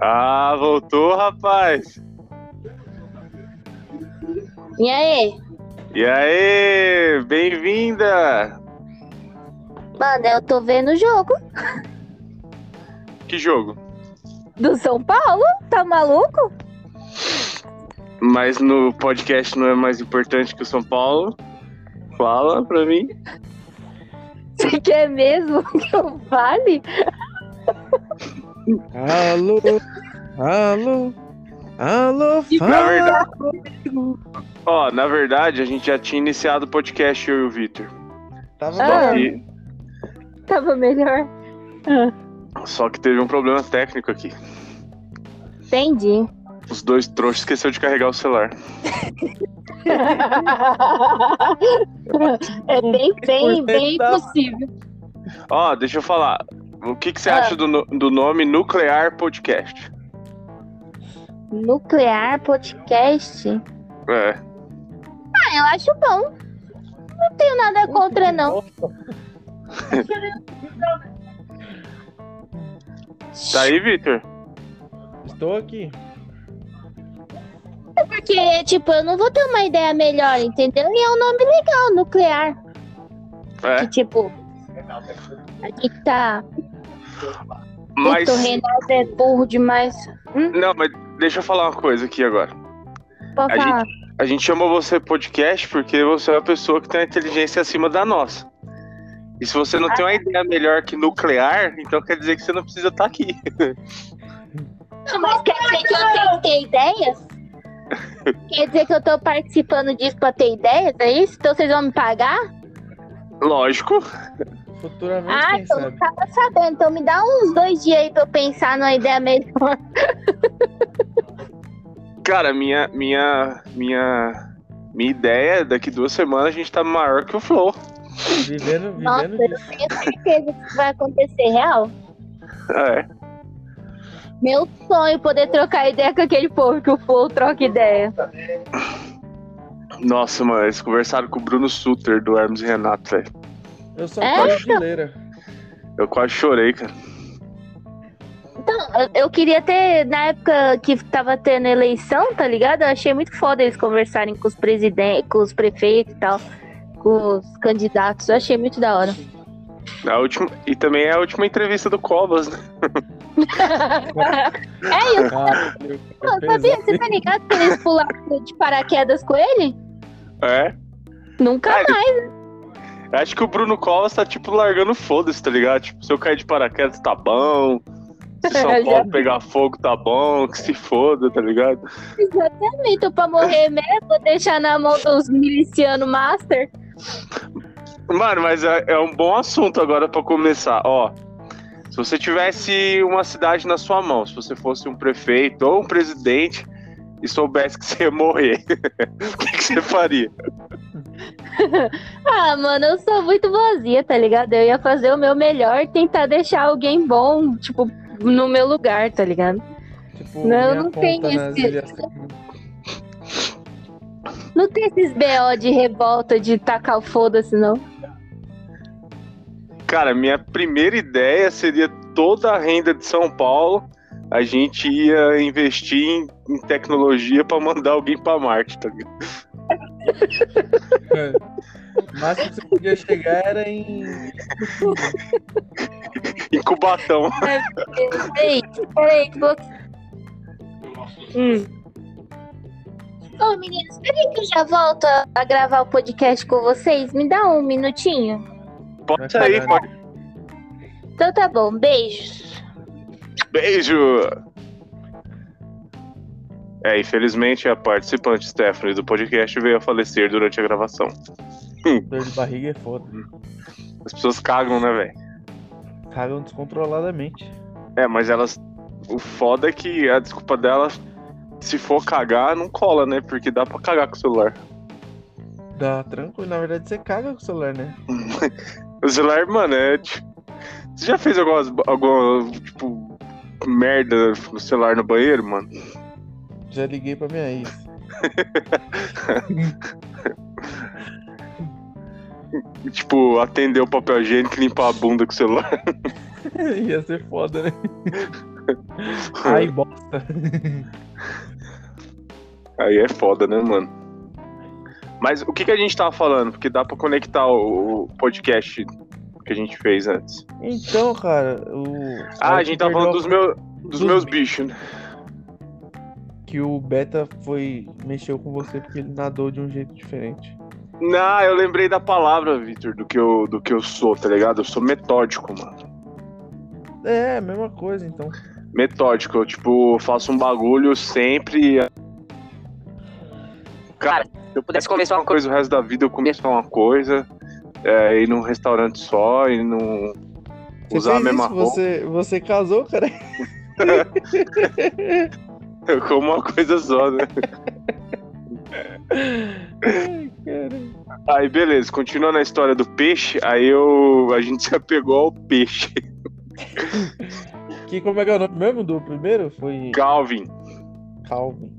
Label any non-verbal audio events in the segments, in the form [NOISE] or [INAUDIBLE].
Ah, voltou, rapaz. E aí? E aí, bem-vinda. Mano, eu tô vendo o jogo Que jogo? do São Paulo. Tá maluco? Mas no podcast não é mais importante que o São Paulo? Fala pra mim. Você quer mesmo que eu fale? Alô, alô, alô, Na fala verdade, comigo. ó, na verdade, a gente já tinha iniciado o podcast, eu e o Victor. Tava Ah. bom. E- Tava melhor. Só que teve um problema técnico aqui. Entendi. Os dois trouxas esqueceu de carregar o celular. [LAUGHS] é bem, bem, bem possível. Ó, deixa eu falar. O que, que você Ah. acha do, do nome Nuclear Podcast? Nuclear Podcast? É. Ah, eu acho bom. Não tenho nada contra, não. [LAUGHS] Tá aí, Victor? Estou aqui. Porque, tipo, eu não vou ter uma ideia melhor, entendeu? E é um nome legal, nuclear. É. Que, tipo, a gente tá. Mas. O Reinaldo é burro demais. Não, mas deixa eu falar uma coisa aqui agora. Pode A falar. A gente chamou você podcast porque você é uma pessoa que tem uma inteligência acima da nossa. E se você não tem uma ideia melhor que nuclear, então quer dizer que você não precisa estar aqui. Mas quer dizer que eu tenho que ter ideias? Quer dizer que eu tô participando disso pra ter ideias? É isso? Então vocês vão me pagar? Lógico. Futuramente, Ah, quem então não sabe? tava sabendo. Então me dá uns dois dias aí pra eu pensar numa ideia melhor. Cara, minha, minha, minha, minha ideia é daqui duas semanas a gente tá maior que o Flow. Vivendo, Nossa, vivendo eu disso. tenho certeza que isso vai acontecer real. É. Meu sonho poder trocar ideia com aquele povo que o Flow troca ideia. Nossa, mano, eles conversaram com o Bruno Suter do Hermes e Renato, velho. Eu sou É? leira. Eu quase chorei, cara. Então, eu- queria ter, na época que tava tendo eleição, tá ligado? Eu achei muito foda eles conversarem com os presidentes, com os prefeitos e tal, com os candidatos. Eu achei muito da hora. A última, e também é a última entrevista do Cobas, né? [LAUGHS] é, eu Ah, Pô, é sabia? Você tá ligado que eles pularam de paraquedas com ele? É. Nunca Ah, ele- mais. Acho que o Bruno Covas tá, tipo, largando foda-se, tá ligado? Tipo, se eu cair de paraquedas, tá bom. Se São [LAUGHS] Paulo pegar fogo, tá bom. Que se foda, tá ligado? Exatamente. Tô pra morrer mesmo, vou deixar na mão dos milicianos master. Mano, mas é, é um bom assunto agora pra começar. Ó, se você tivesse uma cidade na sua mão, se você fosse um prefeito ou um presidente e soubesse que você ia morrer, [LAUGHS] o que, que você faria? [LAUGHS] Ah, mano, eu sou muito boazinha, tá ligado? Eu ia fazer o meu melhor e tentar deixar alguém bom, tipo, no meu lugar, tá ligado? Tipo, Não, não nas esse- ilhas. Não tem esses BO de revolta de tacar o foda-se, não. Cara, minha primeira ideia seria toda a renda de São Paulo. A gente ia investir em, em tecnologia pra mandar alguém pra Marte, tá ligado? O máximo que você podia chegar era em. Cubatão. Peraí, peraí, que vou... Hum. Ô, meninos, peraí que eu já volto a- a gravar o podcast com vocês. Me dá um minutinho. Pode sair, pode. Então tá bom, beijos. Beijo! É, infelizmente a participante Stephanie do podcast veio a falecer durante a gravação. Dor de barriga é foda. As pessoas cagam, né, velho? Cagam descontroladamente. É, mas elas. O foda é que a desculpa dela, se for cagar, não cola, né? Porque dá pra cagar com o celular. Dá tranquilo. Na verdade, você caga com o celular, né? [LAUGHS] O celular, mano, é tipo. Você já fez algumas, alguma, tipo, merda no celular no banheiro, mano? Já liguei pra minha ex. [LAUGHS] Tipo, atender o papel higiênico e limpar a bunda com o celular. [LAUGHS] Ia ser foda, né? [LAUGHS] Ai, bosta. Aí é foda, né, mano? Mas o que, que a gente tava falando? Porque dá pra conectar o, o podcast que a gente fez antes. Então, cara, o. Ah, a gente tava falando dos, meu, dos dos meus bichos. bichos, né? Que o Beta foi. mexeu com você porque ele nadou de um jeito diferente. Não, eu lembrei da palavra, Victor, do que, eu, do que eu sou, tá ligado? Eu sou metódico, mano. É, mesma coisa, então. Metódico, eu, tipo, faço um bagulho sempre. Cara, Se eu pudesse comer só uma coisa. coisa o resto da vida, eu comer só uma coisa. É, ir num restaurante só e não Você usar a mesma isso? roupa. Você, você casou, cara? [LAUGHS] Eu [LAUGHS] como uma coisa só, né? Ai. Aí, beleza, continuando a história do peixe, aí eu, a gente se apegou ao peixe. Que, como é que é o nome mesmo do primeiro? Foi Calvin. Calvin.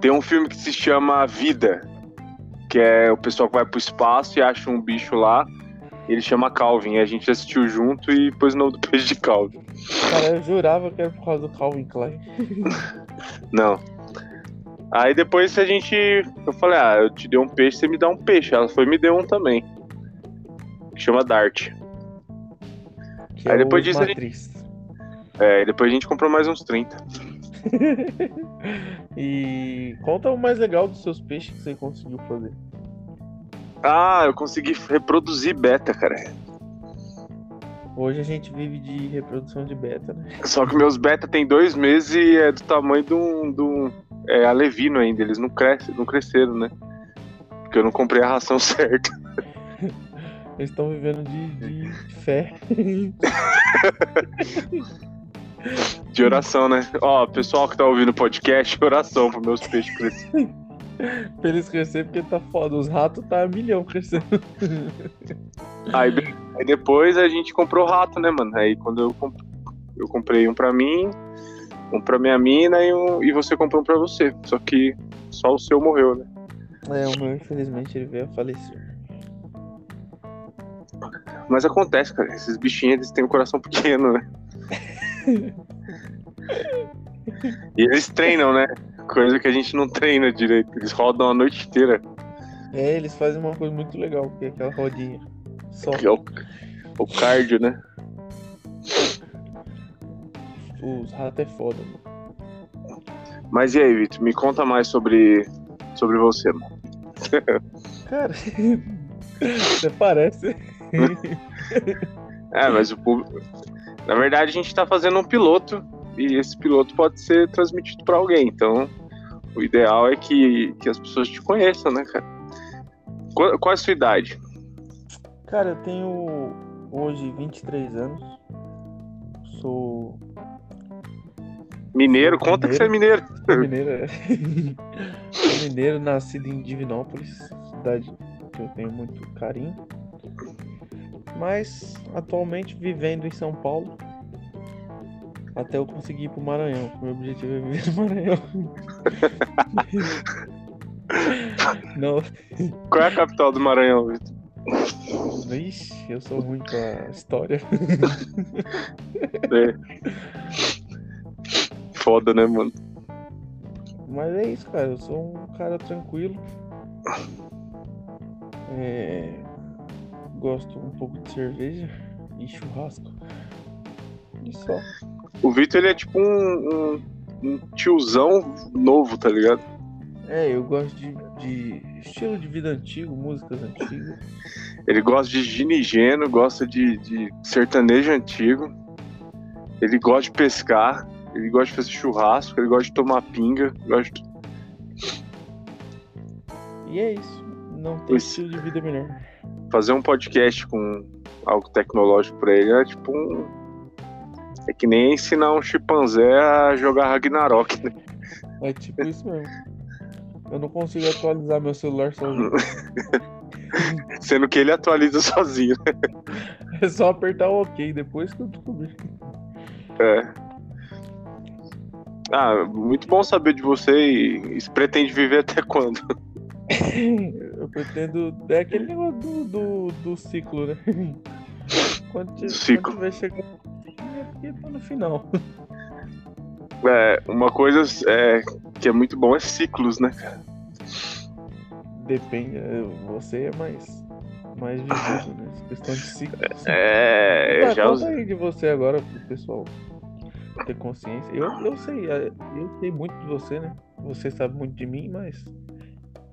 Tem um filme que se chama Vida, que é o pessoal que vai pro espaço e acha um bicho lá. Ele chama Calvin. E a gente assistiu junto e pôs o nome do peixe de Calvin. Cara, eu jurava que era por causa do Calvin Klein. Não. Aí depois a gente. Eu falei, ah, eu te dei um peixe, você me dá um peixe. Ela foi e me deu um também. Que chama Dart. Que Aí é depois disso a gente- Matriz. É, depois a gente comprou mais uns 30. [LAUGHS] e conta o mais legal dos seus peixes que você conseguiu fazer. Ah, eu consegui reproduzir beta, cara. Hoje a gente vive de reprodução de beta, né? Só que meus beta tem dois meses e é do tamanho de um. De um é alevino ainda, eles não crescem, não cresceram, né? Porque eu não comprei a ração [LAUGHS] certa. [LAUGHS] Eles estão vivendo de, de fé. [LAUGHS] De oração, né? Ó, pessoal que tá ouvindo o podcast, oração para meus peixes crescerem. pra eles crescer porque tá foda. Os ratos tá a milhão crescendo. Aí, be- aí depois a gente comprou rato, né, mano? Aí quando eu, comp- eu comprei um pra mim, um pra minha mina e, um... e você comprou um pra você. Só que só o seu morreu, né? É, o meu, infelizmente, ele veio a falecer. Mas acontece, cara. Esses bichinhos eles têm um coração pequeno, né? [LAUGHS] e eles treinam, né? Coisa que a gente não treina direito. Eles rodam a noite inteira. É, eles fazem uma coisa muito legal, que é aquela rodinha. Só Que é o, o cardio, né? os ratos é foda, mano. Mas e aí, Vitor? Me conta mais sobre, sobre você, mano. Cara, [LAUGHS] até parece. É, mas o público. Na verdade, a gente tá fazendo um piloto e esse piloto pode ser transmitido pra alguém. Então, o ideal é que, que as pessoas te conheçam, né, cara? Qual, qual é a sua idade? Cara, eu tenho hoje 23 anos. Sou Mineiro? Conta que você é mineiro. mineiro. é. [LAUGHS] Sou mineiro, nascido em Divinópolis, cidade que eu tenho muito carinho. Mas atualmente vivendo em São Paulo. Até eu conseguir ir pro Maranhão. Meu objetivo é viver no Maranhão. [LAUGHS] [LAUGHS] Não, Qual é a capital do Maranhão, Vitor? Ixi, eu sou ruim pra história. É. Foda, né, mano? Mas é isso, cara. Eu sou um cara tranquilo. É, Gosto um pouco de cerveja e churrasco. E só. O Vitor, ele é tipo um, um, um tiozão novo, tá ligado? É, eu gosto de, de estilo de vida antigo, músicas antigas. Ele gosta de ginigeno, gosta de, de sertanejo antigo. Ele gosta de pescar. Ele gosta de fazer churrasco. Ele gosta de tomar pinga. Gosta de... E é isso. Não tem estilo de vida melhor. Fazer um podcast com algo tecnológico pra ele é tipo um. É que nem ensinar um chimpanzé a jogar Ragnarok, né? É tipo isso mesmo. Eu não consigo atualizar meu celular sozinho. [LAUGHS] Sendo que ele atualiza sozinho. É só apertar o OK depois que eu descobri. É. Ah, muito bom saber de você e, e você pretende viver até quando? Eu pretendo. É aquele negócio do, do, do ciclo, né? Quando, Do ciclo. quando tiver chegando. que tá no final. É, uma coisa é, que é muito bom é ciclos, né, cara? Depende, é, você é mais, mais né? Essa questão de ciclos. [LAUGHS] É, eu Tá, já usei. aí de você agora pro pessoal ter consciência. Eu, eu sei, é, eu sei muito de você, né? Você sabe muito de mim, mas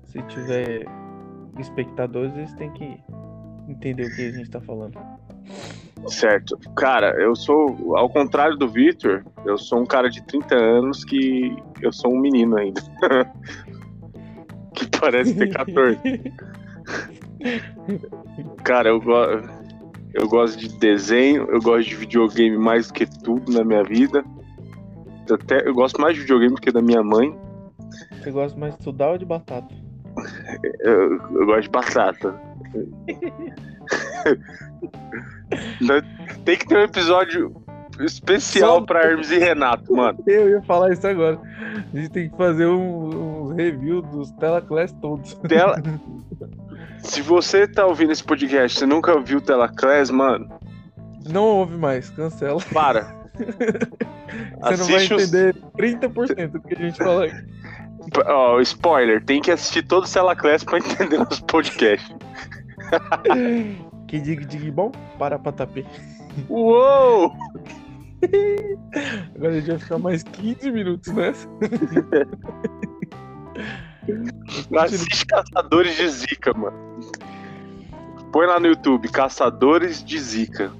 se tiver espectadores, eles têm que entender o que a gente tá falando. Certo. Cara, eu sou, ao contrário do Victor, eu sou um cara de 30 anos que eu sou um menino ainda. [LAUGHS] que parece ter 14. [LAUGHS] Cara, eu, go- eu gosto de desenho, eu gosto de videogame mais do que tudo na minha vida. Até, eu gosto mais de videogame do que da minha mãe. Você gosta mais de estudar ou de batata? Eu, eu gosto de batata. [LAUGHS] Tem que ter um episódio especial Só- pra Hermes e Renato, [LAUGHS] mano. Eu ia falar isso agora. A gente tem que fazer um, uns review dos Telaclass todos. Tela... [LAUGHS] Se você tá ouvindo esse podcast e você nunca viu o Telaclass, mano, Não ouve mais, cancela. para. [LAUGHS] Você não vai Assiste os- entender 30% do que a gente fala aqui. Ó, spoiler, tem que assistir todo o Telaclass pra entender nosso podcast. Que dig dig bom para patapê. Uou! [LAUGHS] Agora a gente vai ficar mais 15 minutos nessa. [LAUGHS] Assiste Caçadores de Zica, mano. Põe lá no YouTube, Caçadores de Zica.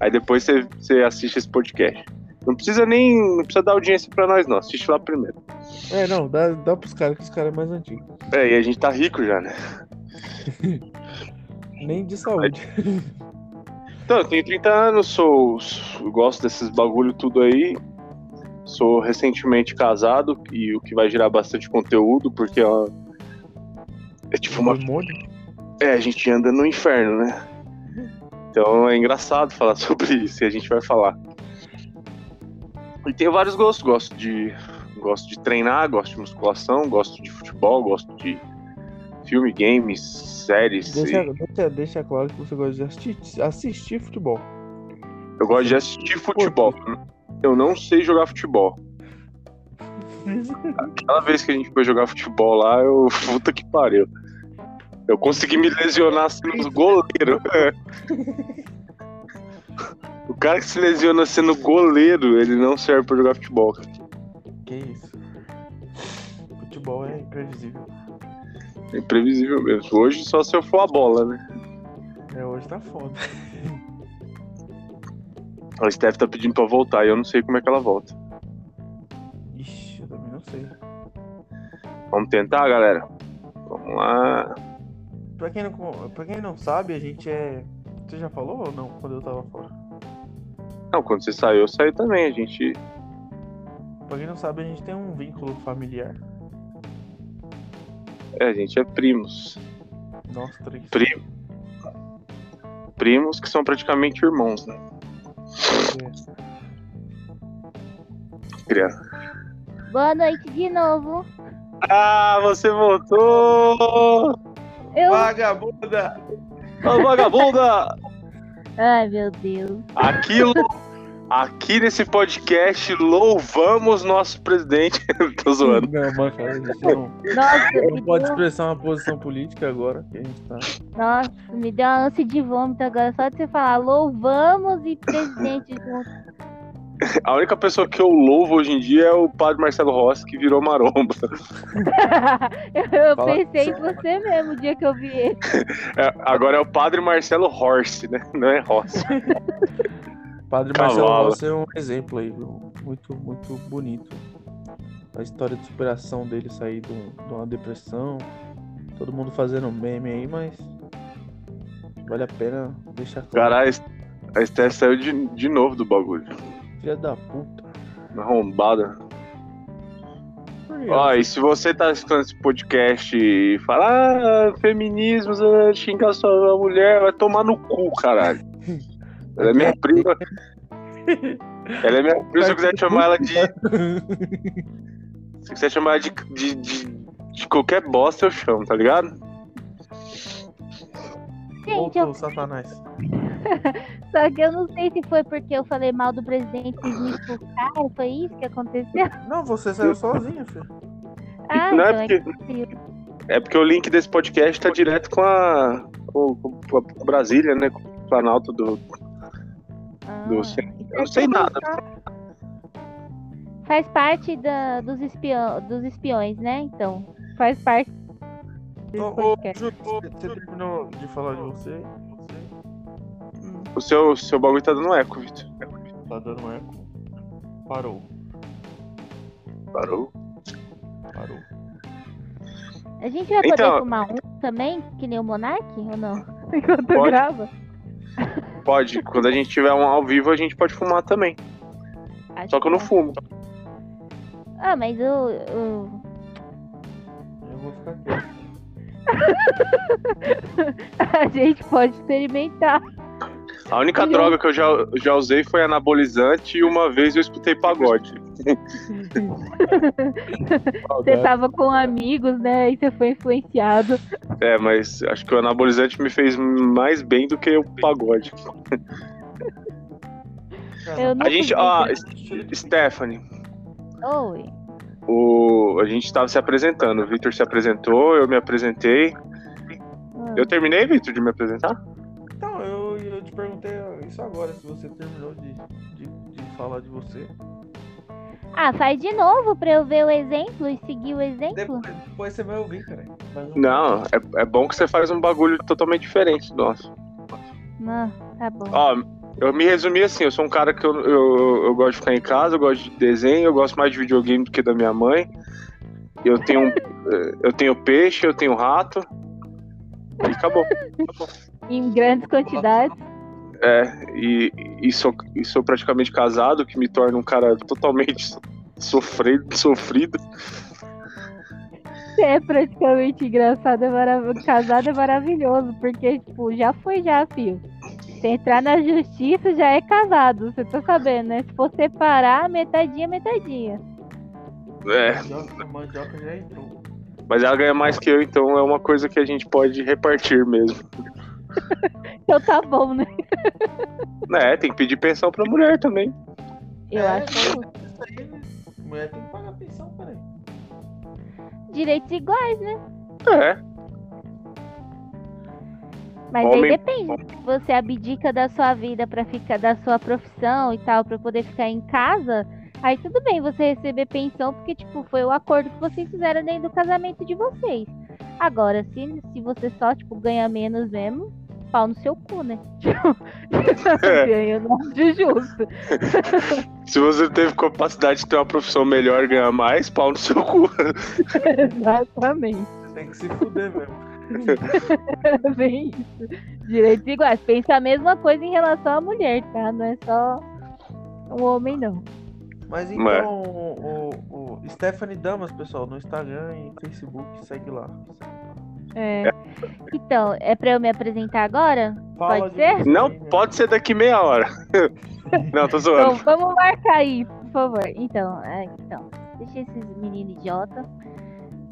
Aí depois você, você assiste esse podcast. Não precisa nem. Não precisa dar audiência pra nós, não. Assiste lá primeiro. É, não, dá, dá pros caras que os caras é mais antigos. É, e a gente tá rico já, né? [LAUGHS] Nem de saúde. [LAUGHS] Então, eu tenho 30 anos, sou. gosto desses bagulho tudo aí. Sou recentemente casado e o que vai gerar bastante conteúdo, porque ó, é tipo uma. É, a gente anda no inferno, né? Então é engraçado falar [LAUGHS] sobre isso e a gente vai falar. E tenho vários gostos, gosto de. Gosto de treinar, gosto de musculação, gosto de futebol, gosto de filme, games, séries. Deixa, e deixa, deixa claro que você gosta de assistir, assistir futebol. Eu gosto de assistir futebol. Eu não sei jogar futebol. [LAUGHS] Aquela vez que a gente foi jogar futebol lá, eu. Puta que pariu. Eu consegui me lesionar sendo goleiro. [LAUGHS] O cara que se lesiona sendo goleiro, ele não serve pra jogar futebol. Que isso? Futebol é imprevisível. É imprevisível mesmo. Hoje só se eu for a bola, né? É, hoje tá foda. [LAUGHS] A Steph tá pedindo pra voltar e eu não sei como é que ela volta. Ixi, eu também não sei. Vamos tentar, galera? Vamos lá. Pra quem, não, pra quem não sabe, a gente é. Você já falou ou não? Quando eu tava fora? Não, quando você saiu, eu saí também. A gente. Pra quem não sabe, a gente tem um vínculo familiar. É, a gente é primos. Nós três. Pri- Primos que são praticamente irmãos, né? Criança. Boa noite de novo. Ah, você voltou! Eu. Vagabunda! Ô, vagabunda! Ai, meu Deus. Aquilo. [LAUGHS] Aqui nesse podcast louvamos nosso presidente. [LAUGHS] Tô zoando. Não, mas cara, não, Nossa, não pode deu, expressar uma posição política agora que a gente tá. nossa, me deu uma ânsia de vômito agora. Só de você falar louvamos e presidente junto. [LAUGHS] A única pessoa que eu louvo hoje em dia é o padre Marcelo Rossi, que virou maromba. [LAUGHS] eu eu pensei em você mesmo o dia que eu vi ele. É, agora é o padre Marcelo Horse, né? Não é Rossi. Padre. Marcelo Rossi é um exemplo aí, viu? muito, muito bonito. A história de superação dele sair de, um- uma depressão. Todo mundo fazendo meme aí, mas vale a pena deixar claro. Caralho, a Steph saiu de, de novo do bagulho. Filha da puta. Arrombada. Ó, e se você tá escutando esse podcast e fala, ah, feminismo, xingar sua mulher, vai tomar no cu, caralho. Ela é minha prima. Ela é minha prima, se eu quiser chamar ela de. [LAUGHS] Se eu quiser chamar ela de, de, de, de qualquer bosta, eu chamo, tá ligado? Gente, Voltou, eu- Satanás. [LAUGHS] Só que eu não sei se foi porque eu falei mal do presidente e me expulsaram. Foi isso que aconteceu? Não, você saiu sozinho, filho. Ah, Não é então é porque- que. É porque o link desse podcast tá direto com a. com, com- com a Brasília, né? Com o Planalto do. Ah, do então Eu não sei nada. Faz parte da, dos, espião, dos espiões, né? Então, faz parte Ô. Júlio, você terminou de falar de você? O seu, seu bagulho tá dando eco, Vitor. Tá dando um eco. Parou, Parou. parou. A gente vai poder Então- fumar um também, que nem o Monark, ou não? [LAUGHS] Enquanto Pode. grava? Pode. Quando a gente tiver um ao vivo, a gente pode fumar também. Acho Só que eu não é. fumo. Ah, mas o. o- Eu vou ficar quieto. [LAUGHS] A gente pode experimentar. A única droga que eu já, já usei foi anabolizante e uma vez eu escutei pagode. [LAUGHS] Você tava com amigos, né? E você foi influenciado. É, mas acho que o anabolizante me fez mais bem do que o pagode. Eu não A gente, ó, ver. Stephanie, Oi. o, a gente tava se apresentando. O Victor se apresentou, eu me apresentei. Ah. Eu terminei, Victor, de me apresentar? Então, eu, eu te perguntei isso agora, se você terminou de, de, de falar de você. Ah, faz de novo pra eu ver o exemplo e seguir o exemplo. Depois, depois você vai ouvir, cara. Não, é, é bom que você faz um bagulho totalmente diferente do nosso. Não, tá bom. Ó, eu me resumi assim, eu sou um cara que eu, eu, eu gosto de ficar em casa, eu gosto de desenho, eu gosto mais de videogame do que da minha mãe. Eu tenho, [LAUGHS] eu tenho peixe, eu tenho rato. E acabou. Em grandes quantidades. É, e, e, sou, e sou praticamente casado, que me torna um cara totalmente sofrido. sofrido. É praticamente engraçado, é marav- casado é maravilhoso, porque, tipo, já foi já, filho. Se entrar na justiça, já é casado, você tá sabendo, né? Se for separar, metadinha, metadinha. É, Mandioca, mandioca já entrou. mas ela ganha mais que eu, então é uma coisa que a gente pode repartir mesmo. [LAUGHS] Então tá bom, né? [LAUGHS] É, tem que pedir pensão pra mulher também. Eu É, acho. Isso aí, né? Mulher tem que pagar pensão, peraí. direitos iguais, né? É, Mas Homem- aí depende. Se você abdica da sua vida pra ficar da sua profissão e tal, pra poder ficar em casa, aí tudo bem você receber pensão, porque tipo, foi o acordo que vocês fizeram dentro do casamento de vocês. Agora, se, se você só, tipo, ganha menos mesmo, pau no seu cu, né? [LAUGHS] É. Ganha não de justo. [LAUGHS] se você teve capacidade de ter uma profissão melhor e ganhar mais, pau no seu cu. [LAUGHS] Exatamente. Tem que se fuder mesmo. Bem isso. Direitos iguais. Pensa a mesma coisa em relação à mulher, tá? Não é só o homem, não. Mas Mas- então, o, o, o Stephanie Damas, pessoal, no Instagram e Facebook, segue lá. É. Então, é pra eu me apresentar agora? Fala Pode de ser? você, Não, né? pode ser daqui meia hora. [LAUGHS] Não, tô Então, zoando. vamos marcar aí, por favor. Então, é, então deixa esses meninos idiota.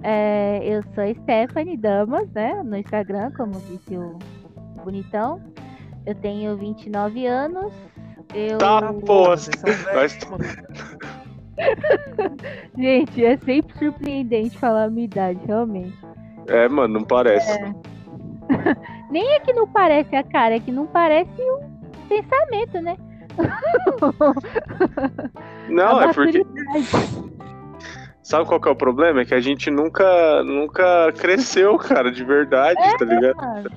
É, eu sou Stephanie Damas, né? No Instagram, como disse o bonitão. Eu tenho 29 anos. Eu... Tá, pô. [LAUGHS] Gente, é sempre surpreendente falar a minha idade, realmente. É, mano, não parece. [LAUGHS] Nem é que não parece a cara, é que não parece o pensamento, né? [LAUGHS] Não, é porque. Sabe qual que é o problema? É que a gente nunca, nunca cresceu, cara, de verdade, tá ligado? Mano.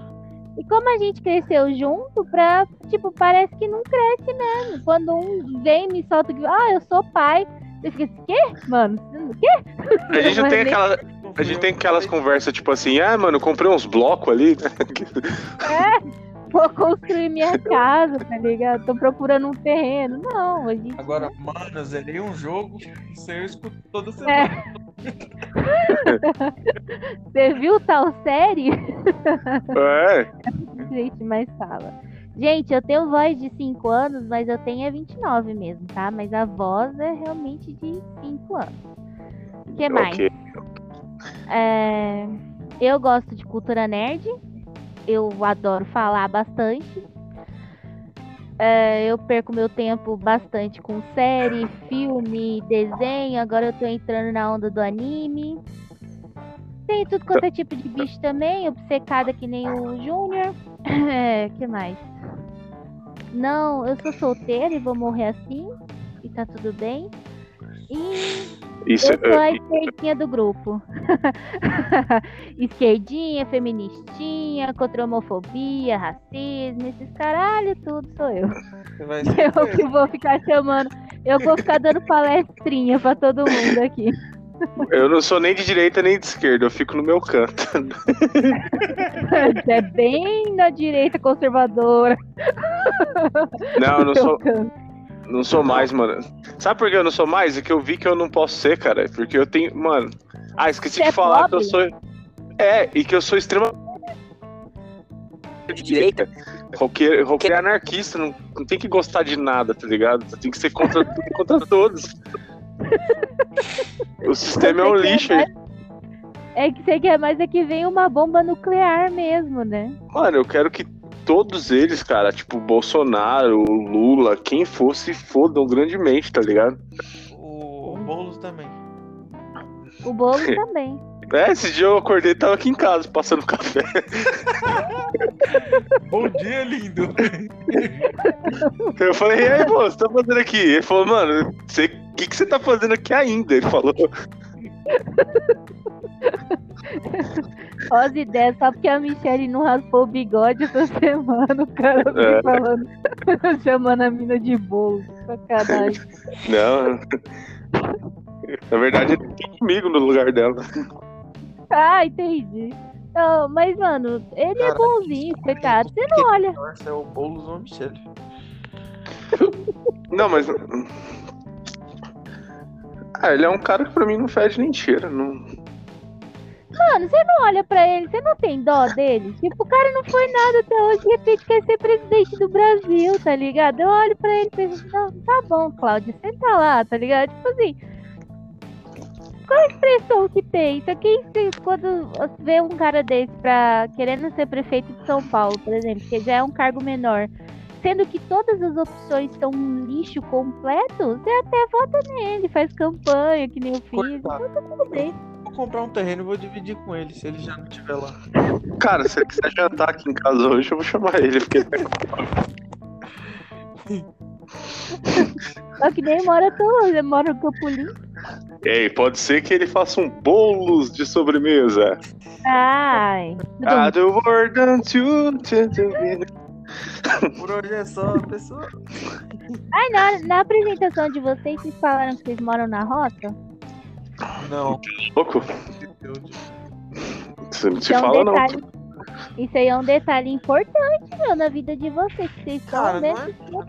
E como a gente cresceu junto, pra, tipo, parece que não cresce mesmo. Quando um vem e me solta que, ah, eu sou pai. Você fica assim, quê? Mano, quê? A gente [LAUGHS] não tem nem- aquela. Não A gente tem que aquelas conversas tipo assim, ah, mano, comprei uns blocos ali. [LAUGHS] Vou construir minha casa, tá ligado? Tô procurando um terreno. Não, a gente. Agora, mano, eu zerei um jogo, isso eu escuto toda É. semana. [LAUGHS] Você viu tal série? É, Gente, mas fala. Gente, eu tenho voz de 5 anos, mas eu tenho é 29 mesmo, tá? Mas a voz é realmente de 5 anos. O que mais? ok. É, Eu gosto de cultura nerd. eu adoro falar bastante. É, eu perco meu tempo bastante com série, filme, desenho. Agora eu tô entrando na onda do anime. Tem tudo quanto é tipo de bicho também, obcecada que nem o Júnior. [LAUGHS] É, que mais? Não, eu sou solteira e vou morrer assim. E tá tudo bem. E Isso, eu sou a é, esquerdinha do grupo. [LAUGHS] esquerdinha, feministinha, contra a homofobia, racismo, esses caralho, tudo sou eu. [LAUGHS] Eu que vou ficar chamando. Eu vou ficar dando palestrinha pra todo mundo aqui. eu não sou nem de direita nem de esquerda, eu fico no meu canto. [LAUGHS] É bem na direita conservadora. Não, eu não sou, canto. Não sou mais, mano. Sabe por que eu não sou mais? É que eu vi que eu não posso ser, cara. Porque eu tenho. Mano. Ah, esqueci Você de é falar que eu pobre? sou. É, e que eu sou extremamente. De direita? Roqueiro, roqueiro é anarquista, não, não tem que gostar de nada, tá ligado? Tem que ser contra, [LAUGHS] tudo contra todos. O sistema é um lixo. mais- É que você quer mais é que venha uma bomba nuclear mesmo, né? Mano, eu quero que todos eles, cara, tipo Bolsonaro, o Lula, quem for, se fodam grandemente, tá ligado? O Boulos também. O bolo [LAUGHS] também. É, esse dia eu acordei e tava aqui em casa, passando café. [LAUGHS] Bom dia, lindo. Eu falei, e aí, pô, você tá fazendo aqui? Ele falou, mano, o que, que você tá fazendo aqui ainda? Ele falou, Ó as ideias, só porque a Michelle não raspou o bigode essa semana, o cara É. falando, [LAUGHS] chamando a mina de bolo. Sacanagem. não. Na verdade, ele tá comigo no lugar dela. Ah, entendi. Não, mas, mano, ele é bonzinho, coitado. Você não olha. Nossa, é o Boulos ou a Michelle. Não, mas. Ah, ele é um cara que pra mim não fede nem cheira. Não... Mano, você não olha pra ele, você não tem dó dele? Tipo, o cara não foi nada até hoje, de repente quer ser presidente do Brasil, tá ligado? Eu olho pra ele e penso, não, tá bom, Cláudia, senta lá, tá ligado? Tipo assim, qual a expressão que tem? Aqui, se- quando vê um cara desse pra querendo ser prefeito de São Paulo, por exemplo, que já é um cargo menor, sendo que todas as opções são um lixo completo, você até vota nele, faz campanha, que nem eu fiz, então tá tudo bem. Vou comprar um terreno e vou dividir com ele, se ele já não estiver lá. Cara, se ele quiser jantar aqui em casa hoje, eu vou chamar ele, porque ele é Só que nem mora tão longe, mora no Campo Limpo. Ei, pode ser que ele faça um bolos de sobremesa. Ai. Don't you to to Por hoje é só, pessoal. Ai, na, na apresentação de vocês, vocês falaram que vocês moram na roça? Não. Louco? Você não se Isso é um fala, não. detalhe. Isso aí é um detalhe importante, meu, na vida de vocês. que Vocês estão Cara, não é.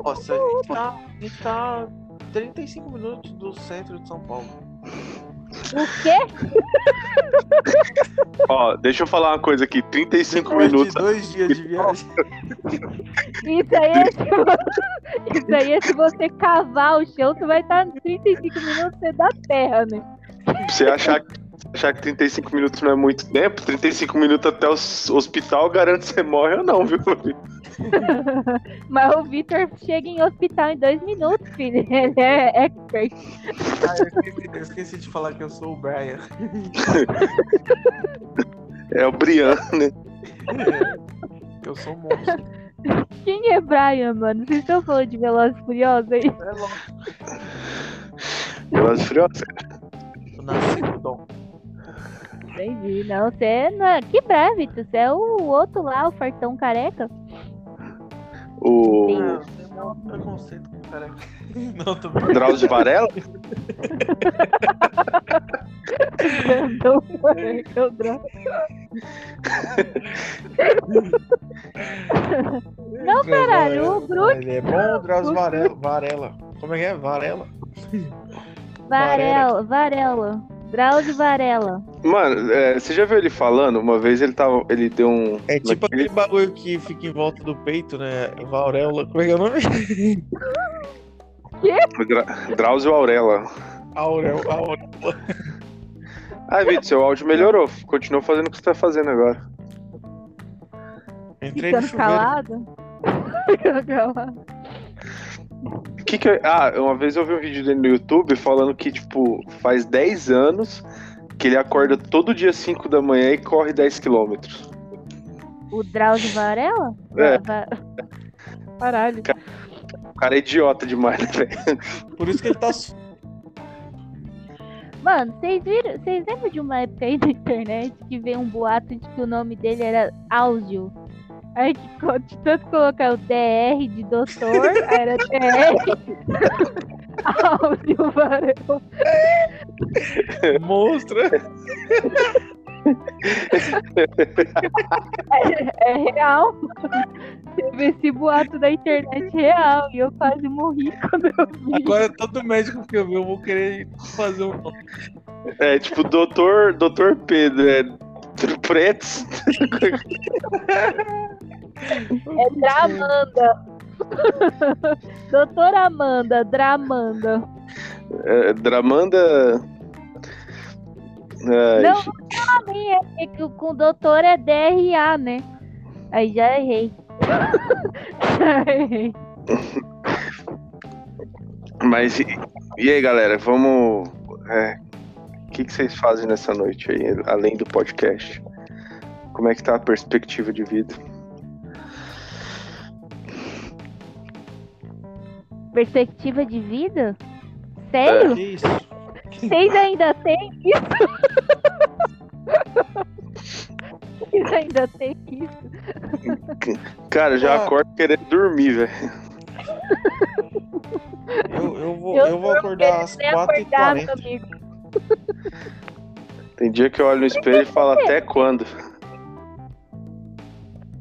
Nossa, a gente tá, a gente tá 35 minutos do centro de São Paulo. O quê? Ó, deixa eu falar uma coisa aqui. 35 Depois minutos. de dois dias de viagem. Isso aí é se você, isso aí é se você cavar o chão, você vai estar nos 35 minutos da terra, né? Você achar, achar que 35 minutos não é muito tempo, 35 minutos até o hospital garante que você morre ou não, viu? [LAUGHS] Mas o Victor chega em hospital em dois minutos, filho. [LAUGHS] Ele é expert. Ah, eu esqueci, eu esqueci de falar que eu sou o Brian. [LAUGHS] É o Brian, né? Eu sou um monstro. Quem é Brian, mano? Vocês estão falando de Velozes e Furiosos aí? É. Velozes e Furiosos. Eu nasci com dom. Entendi. Não, você não é... Que breve, você é o outro lá, o fartão careca. O Ah, eu tenho um preconceito com o cara. [LAUGHS] Não, tô. Drauzio Varela? Não, careca, o Drauzio. Não, caralho, o Bruno Ele é bom, Drauzio Varela. Varela. Como é que é? Varela? [LAUGHS] Varela, Varela. Drauzio Varela. Mano, é, você já viu ele falando? Uma vez ele tava. Ele deu um. É tipo aquele bagulho que fica em volta do peito, né? Vaurela. Como é que é o nome? Dra- Drauzio Aurela. Aurel, Aurel. Ah, Vitor, seu áudio melhorou. Continua fazendo o que você tá fazendo agora. Entrei no Ficando chuveiro. calado. [LAUGHS] Ficando calado. Que que eu- Ah, uma vez eu vi um vídeo dele no YouTube falando que, tipo, faz 10 anos que ele acorda todo dia 5 da manhã e corre 10 quilômetros. O Drauzio [LAUGHS] Varela? É. Caralho. O cara é idiota demais, né, [LAUGHS] velho? Por isso que ele tá. Mano, vocês viram? Vocês lembram de uma época aí na internet que veio um boato de que o nome dele era Áudio? Aí de tanto colocar o DR de doutor, era DR. [LAUGHS] Áudio Varela. Monstra! É real, mano. Teve esse boato da internet real e eu quase morri quando eu vi. Agora todo médico que eu ver, eu vou querer fazer um. É tipo, doutor, doutor Pedro, é Pretos. [LAUGHS] É Dramanda. [LAUGHS] Doutora Amanda, Dramanda. É, Dramanda. Ai, Não, pra mim é é que com doutor é DRA, né? Aí já errei. [LAUGHS] já errei. Mas e, e aí, galera, vamos. é, O que, que vocês fazem nessa noite aí, além do podcast? Como é que tá a perspectiva de vida? Perspectiva de vida? Sério? Que isso? Vocês ainda têm isso? Vocês ainda têm isso? Cara, já Ah. acordo querendo dormir, velho. Eu, eu vou, Eu eu vou acordar às Nem acordar, meu 4h40. amigo. Tem dia que eu olho no espelho e falo até quando?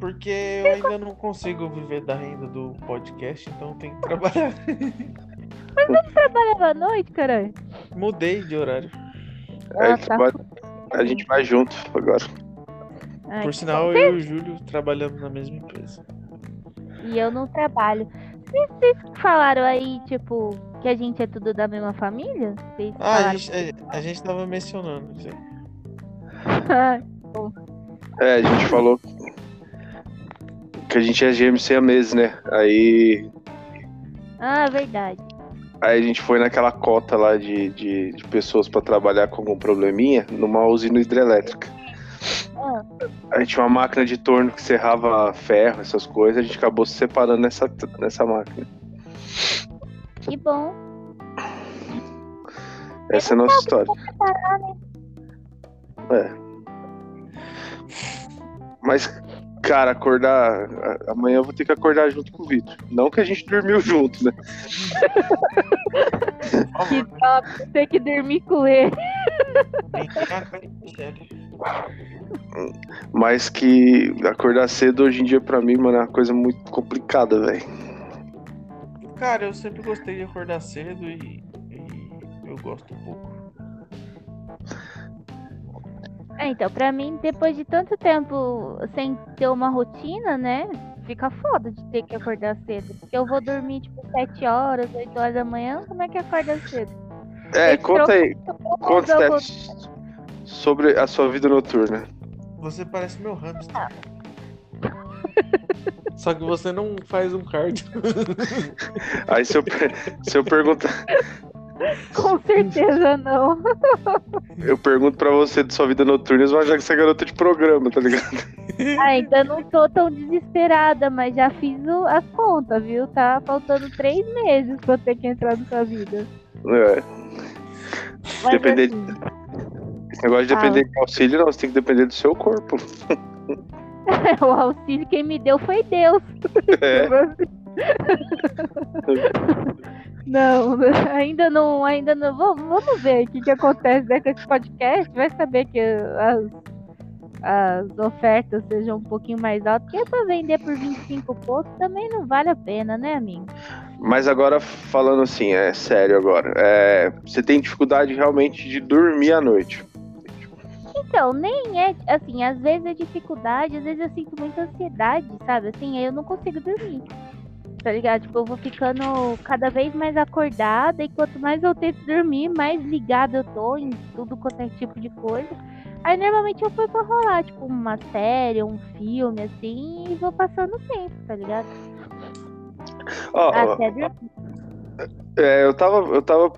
Porque eu ainda não consigo viver da renda do podcast, então eu tenho que trabalhar. [LAUGHS] Trabalhava à noite, caralho. Mudei de horário. Ah, tá. vai- a gente vai junto agora. Ai, Por sinal, eu e o Júlio trabalhamos na mesma empresa. E eu não trabalho. Vocês, falaram aí, tipo, que a gente é tudo da mesma família? Vocês Ah, a gente, a, a gente tava mencionando isso [LAUGHS] aí. É, a gente falou que a gente é gêmeo siamês, né? Aí, ah, verdade. aí a gente foi naquela cota lá de, de, de pessoas pra trabalhar com algum probleminha numa usina hidrelétrica. Ah. Aí tinha uma máquina de torno que serrava ferro, essas coisas, a gente acabou se separando nessa, nessa máquina. Que bom. Essa é a nossa história. É. Mas, cara, acordar. Amanhã eu vou ter que acordar junto com o Vitor. Não que a gente dormiu junto, né? [LAUGHS] Que top. Ter que dormir com ele. [LAUGHS] Mas que acordar cedo hoje em dia pra mim, mano, é uma coisa muito complicada, velho. Cara, eu sempre gostei de acordar cedo e, e eu gosto um pouco. É, então, pra mim, depois de tanto tempo sem ter uma rotina, né? Fica foda de ter que acordar cedo. Porque eu vou dormir, tipo, 7 horas, 8 horas da manhã, como é que acorda cedo? É, conta aí, trocar- conta eu vou- Steph, sobre a sua vida noturna. Você parece meu hamster. [LAUGHS] Só que você não faz um cardio. Aí se eu, per- se eu perguntar, Com certeza não. [LAUGHS] eu pergunto pra você de sua vida noturna, vão achar que você é garota de programa, tá ligado? Ainda não tô tão desesperada, mas já fiz o- as contas, viu? Tá faltando três meses pra eu ter que entrar na sua vida. É. Mas, Depender- assim, Esse negócio de depender de auxílio, não, você tem que depender do seu corpo. [LAUGHS] o auxílio quem me deu foi Deus. É. [LAUGHS] Não, [LAUGHS] ainda não, ainda não. Vamos, vamos ver o que, que acontece né, com esse podcast. Vai saber que as, as ofertas sejam um pouquinho mais altas. Porque pra vender por 25 pontos também não vale a pena, né, amigo? Mas agora, falando assim, é sério agora. É, você tem dificuldade realmente de dormir à noite. Então, nem é, assim, às vezes é dificuldade, às vezes eu sinto muita ansiedade, sabe? Assim, aí eu não consigo dormir. Tá ligado? Tipo, eu vou ficando cada vez mais acordada e quanto mais eu tento dormir, mais ligada eu tô em tudo quanto é tipo de coisa. Aí normalmente eu fui pra rolar, tipo, uma série, um filme, assim, e vou passando o tempo, tá ligado? Até dormir. é, eu tava. Eu tava.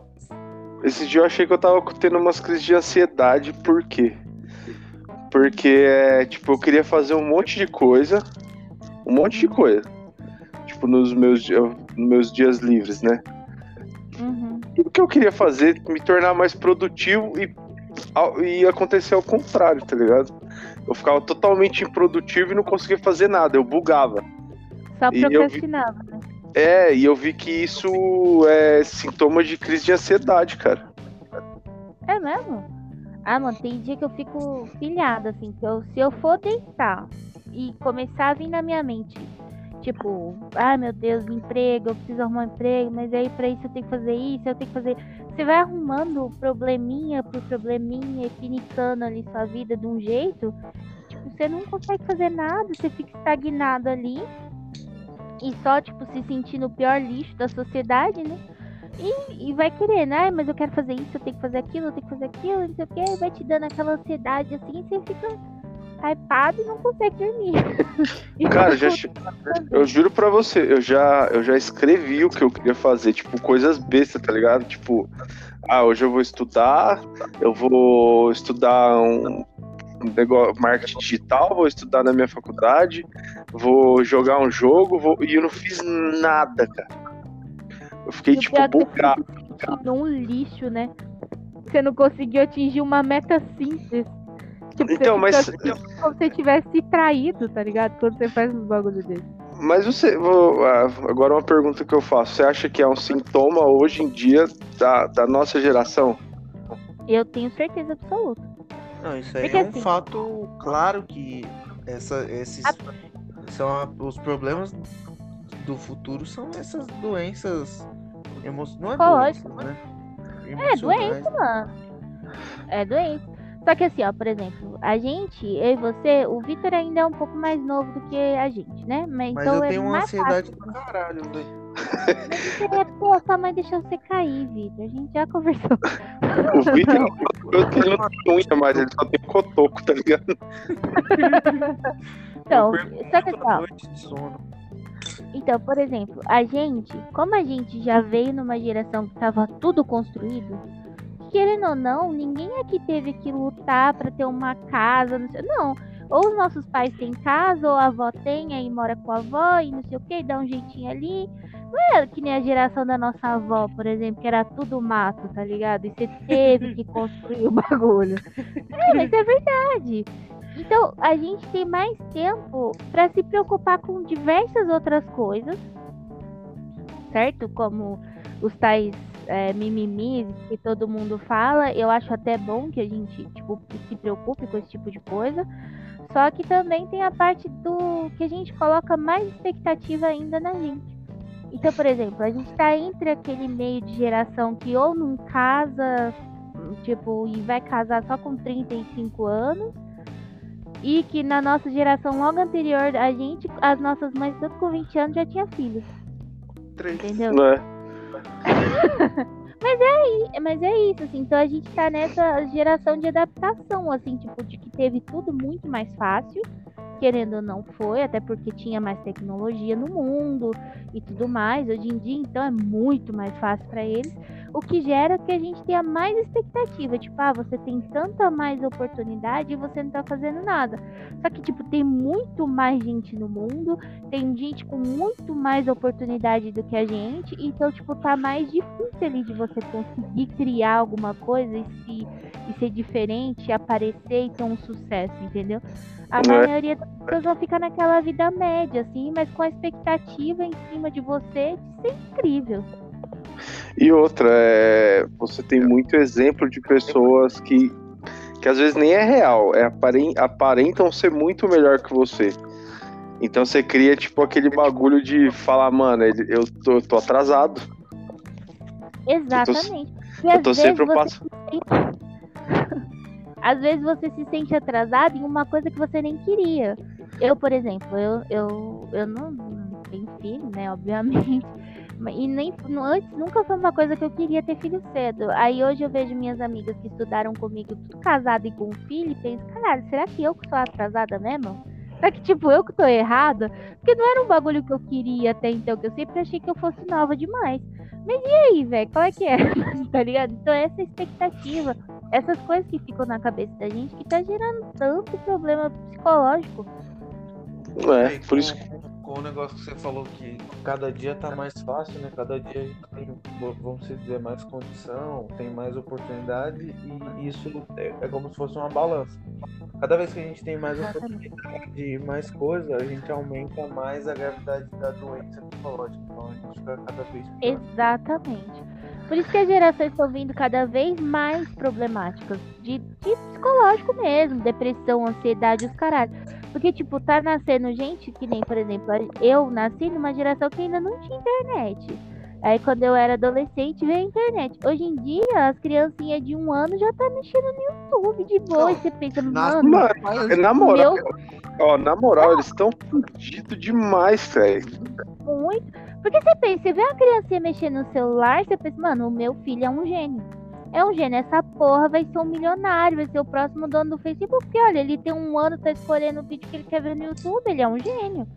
Esse dia eu achei que eu tava tendo umas crises de ansiedade, por quê? Porque, é, tipo, eu queria fazer um monte de coisa. Um monte de coisa. Tipo, nos meus, meus dias livres, né? Uhum. Tudo que eu queria fazer, me tornar mais produtivo e, e acontecer ao contrário, tá ligado? Eu ficava totalmente improdutivo e não conseguia fazer nada, eu bugava. Só procrastinava, né? É, e eu vi que isso é sintoma de crise de ansiedade, cara. É mesmo? Ah, mano, tem dia que eu fico pilhada, assim, que eu, se eu for deitar e começar a vir na minha mente, tipo, ai meu Deus, emprego, eu preciso arrumar um emprego, mas aí pra isso eu tenho que fazer isso, eu tenho que fazer. Você vai arrumando probleminha por probleminha e finicando ali sua vida de um jeito, tipo, você não consegue fazer nada, você fica estagnado ali e só, tipo, se sentindo o pior lixo da sociedade, né? E, e vai querer, né? Mas eu quero fazer isso, eu tenho que fazer aquilo, eu tenho que fazer aquilo, não sei o que, vai te dando aquela ansiedade assim, e você fica hypado e não consegue dormir. [LAUGHS] Cara, já, eu juro pra você, eu já, eu já escrevi o que eu queria fazer, tipo, coisas bestas, tá ligado? Tipo, ah, hoje eu vou estudar, eu vou estudar um, um negócio, marketing digital, vou estudar na minha faculdade, vou jogar um jogo, vou, e eu não fiz nada, cara. Eu fiquei, tipo, bugado. um lixo, né? Você não conseguiu atingir uma meta simples. Tipo, Então, você mas- fica como se você tivesse traído, tá ligado? Quando você faz uns bagulho desse. Mas você, vou, ah, agora uma pergunta que eu faço, você acha que é um sintoma hoje em dia da, da nossa geração? Eu tenho certeza absoluta. Não, isso aí Porque é um assim- fato claro que essa, esses A- são a- os problemas do futuro são essas doenças emocionais. Não é doença, né? É doença, mano. É doença. Só que assim, ó, por exemplo, a gente, eu e você, o Vitor ainda é um pouco mais novo do que a gente, né? Mas, Mas então eu é tenho uma mais ansiedade fácil. do caralho. Mas você é, pô, sua mãe deixou você cair, Vitor. A gente já conversou. O Victor, eu- ele não tem unha mais, ele só tem cotoco, tá ligado? Então, só que assim, ó, noite de sono. Então, por exemplo, a gente, como a gente já veio numa geração que tava tudo construído, querendo ou não, ninguém aqui teve que lutar pra ter uma casa, não sei, não. Ou os nossos pais têm casa, ou a avó tem, aí mora com a avó e não sei o que, dá um jeitinho ali. Não é que nem a geração da nossa avó, por exemplo, que era tudo mato, tá ligado? E você teve que construir o bagulho. [LAUGHS] É, mas é verdade. Então, a gente tem mais tempo para se preocupar com diversas outras coisas, certo? Como os tais é, mimimis que todo mundo fala. Eu acho até bom que a gente tipo, se preocupe com esse tipo de coisa. Só que também tem a parte do que a gente coloca mais expectativa ainda na gente. Então, por exemplo, a gente tá entre aquele meio de geração que ou não casa, tipo, e vai casar só com 35 anos, e que na nossa geração logo anterior a gente, as nossas mães tudo com 20 anos já tinha filhos, Três. entendeu? Não é? [LAUGHS] E- Mas é isso, assim, então a gente tá nessa geração de adaptação, assim, tipo, de que teve tudo muito mais fácil, querendo ou não foi, até porque tinha mais tecnologia no mundo e tudo mais. Hoje em dia, então, é muito mais fácil para eles, o que gera que a gente tenha mais expectativa, tipo, ah, você tem tanta mais oportunidade e você não tá fazendo nada. Só que, tipo, tem muito mais gente no mundo, tem gente com muito mais oportunidade do que a gente, então, tipo, tá mais difícil ali de você conseguir criar alguma coisa e, se, e ser diferente, aparecer e ter um sucesso, entendeu? A É. maioria das pessoas vão ficar naquela vida média, assim, mas com a expectativa em cima de você de ser incrível. E outra, é, você tem muito exemplo de pessoas que, que às vezes nem é real, é aparen- aparentam ser muito melhor que você. Então você cria tipo aquele bagulho de falar, mano, eu tô, eu tô atrasado. Exatamente. Eu tô vezes sempre um passo. sente- [LAUGHS] Às vezes você se sente atrasado em uma coisa que você nem queria. Eu, por exemplo, eu, eu, eu não, tenho filho, né? [LAUGHS] Obviamente. E nem antes nunca foi uma coisa que eu queria ter filho cedo. Aí hoje eu vejo minhas amigas que estudaram comigo, tudo casado e com filho, e penso, caralho, será que eu que sou atrasada mesmo? Será que, tipo, eu que tô errada? Porque não era um bagulho que eu queria até então, que eu sempre achei que eu fosse nova demais. Mas e aí, velho? Qual é que é? [LAUGHS] tá ligado? Então essa expectativa, essas coisas que ficam na cabeça da gente que tá gerando tanto problema psicológico. É, por isso com, com o negócio que você falou que cada dia tá mais fácil, né? Cada dia a gente tem, vamos dizer, mais condição, tem mais oportunidade e isso é, é como se fosse uma balança. Cada vez que a gente tem mais oportunidade e mais coisa, a gente aumenta mais a gravidade da doença psicológica. Então a gente fica cada vez pior. Exatamente. Por isso que as gerações estão vindo cada vez mais problemáticas. De, de psicológico mesmo, depressão, ansiedade, os caralho. Porque, tipo, tá nascendo gente que nem, por exemplo, eu nasci numa geração que ainda não tinha internet. Aí quando eu era adolescente veio a internet. Hoje em dia, as criancinhas de um ano já tá mexendo no YouTube de boa. E você pensa, Nas- mano, Mano, na moral, meu ó, na moral, eles estão fudidos demais, velho. muito. Porque você pensa, você vê uma criancinha mexendo no celular, você pensa, mano, o meu filho é um gênio. É um gênio, essa porra vai ser um milionário, vai ser o próximo dono do Facebook. Porque, olha, ele tem um ano, tá escolhendo o vídeo que ele quer ver no YouTube, ele é um gênio.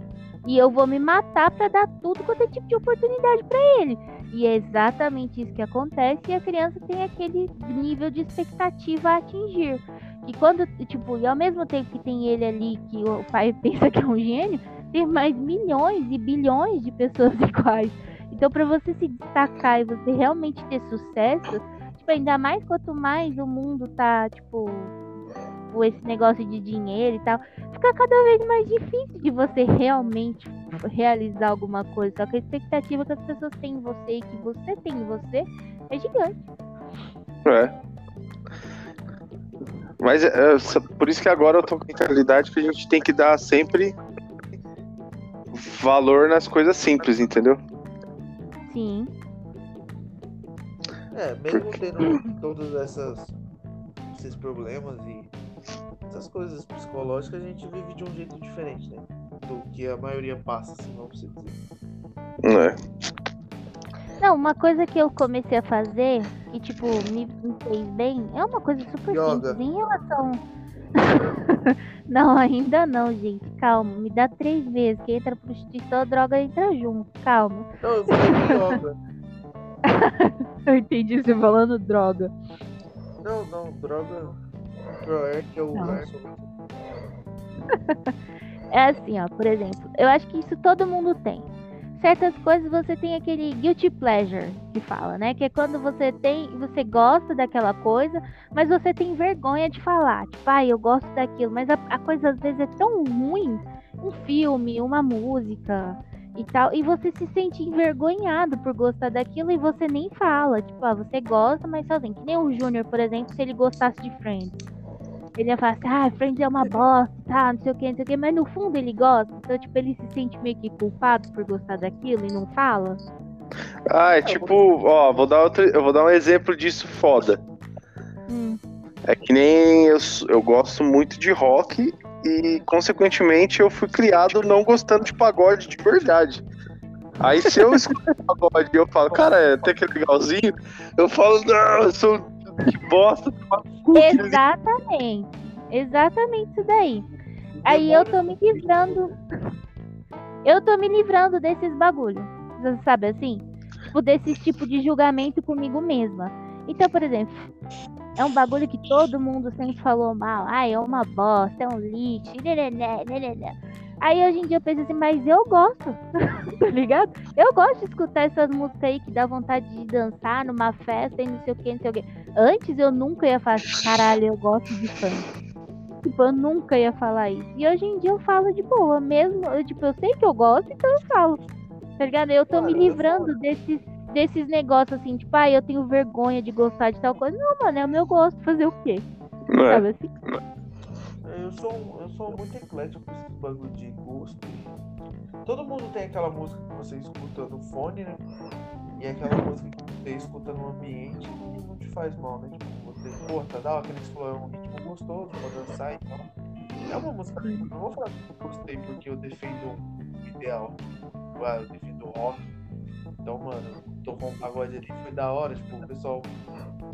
E eu vou me matar pra dar tudo quanto é tipo de oportunidade pra ele. E é exatamente isso que acontece e a criança tem aquele nível de expectativa a atingir. Que quando, tipo, e ao mesmo tempo que tem ele ali, que o pai [LAUGHS] pensa que é um gênio, tem mais milhões e bilhões de pessoas [LAUGHS] iguais. Então, para você se destacar e você realmente ter sucesso, tipo, ainda mais quanto mais o mundo tá, tipo, com esse negócio de dinheiro e tal, fica cada vez mais difícil de você realmente realizar alguma coisa. Só que a expectativa que as pessoas têm em você e que você tem em você é gigante. É. Mas é, é, por isso que agora eu tô com a mentalidade que a gente tem que dar sempre valor nas coisas simples, entendeu? Sim. É, mesmo tendo todos essas, esses problemas e essas coisas psicológicas, a gente vive de um jeito diferente, né? Do que a maioria passa, assim, vamos dizer. É. Não, uma coisa que eu comecei a fazer e, tipo, me, me fez bem é uma coisa super Yoga. simples em relação. [LAUGHS] não, ainda não, gente. Calma, me dá três vezes. Que entra prostituição, a droga entra junto. Calma. Não, eu falei de yoga. [LAUGHS] [LAUGHS] Eu entendi você falando droga. Não, não, droga. É o. [LAUGHS] É assim, ó, por exemplo, eu acho que isso todo mundo tem. Certas coisas você tem aquele guilty pleasure que fala, né? Que é quando você tem, você gosta daquela coisa, mas você tem vergonha de falar. Tipo, ah, eu gosto daquilo, mas a, a coisa às vezes é tão ruim, um filme, uma música e tal, e você se sente envergonhado por gostar daquilo e você nem fala. Tipo, ah, você gosta, mas sozinho. Que nem o Júnior, por exemplo, se ele gostasse de Friends. Ele ia falar assim, ah, Friends é uma bosta, tá, não sei o que, não sei o que, mas no fundo ele gosta. Então, tipo, ele se sente meio que culpado por gostar daquilo e não fala. Ah, é tipo, ó, vou dar outro, eu vou dar um exemplo disso foda. Hum, É que nem eu, eu gosto muito de rock e, consequentemente, eu fui criado não gostando de pagode de verdade. Aí se eu escuto [LAUGHS] pagode e eu falo, cara, é até que legalzinho, eu falo, não, eu sou que bosta, toma no cu, que lixo." exatamente. Exatamente isso daí. Aí eu tô me livrando. Eu tô me livrando desses bagulhos. Sabe assim? Tipo, desse tipo de julgamento comigo mesma. Então, por exemplo, é um bagulho que todo mundo sempre falou mal. Ah, é uma bosta, é um lixo. lelelé, lelelé. Aí hoje em dia eu penso assim, mas eu gosto, [LAUGHS] tá ligado? Eu gosto de escutar essas músicas aí que dá vontade de dançar numa festa e não sei o que, não sei o que. Antes eu nunca ia falar assim, caralho, eu gosto de funk. Tipo, eu nunca ia falar isso. E hoje em dia eu falo de boa, mesmo. Eu, tipo, eu sei que eu gosto, então eu falo. Tá ligado? Eu tô me livrando desses, desses negócios assim, tipo, ah, eu tenho vergonha de gostar de tal coisa. Não, mano, é o meu gosto, fazer o quê? Não é? Sabe assim? Eu sou, um- eu sou muito eclético com esses bagulho de gosto. Todo mundo tem aquela música que você escuta no fone, né? E aquela música que você escuta no ambiente que não te faz mal, né? Tipo, você, pô, tá da hora, que você falou, é um ritmo gostoso pra dançar e tal. É uma música que eu não vou falar que eu gostei porque eu defendo um ideal. Ah, eu defendo o rock. Então, mano, tocou um pagode ali, foi da hora, tipo, o pessoal,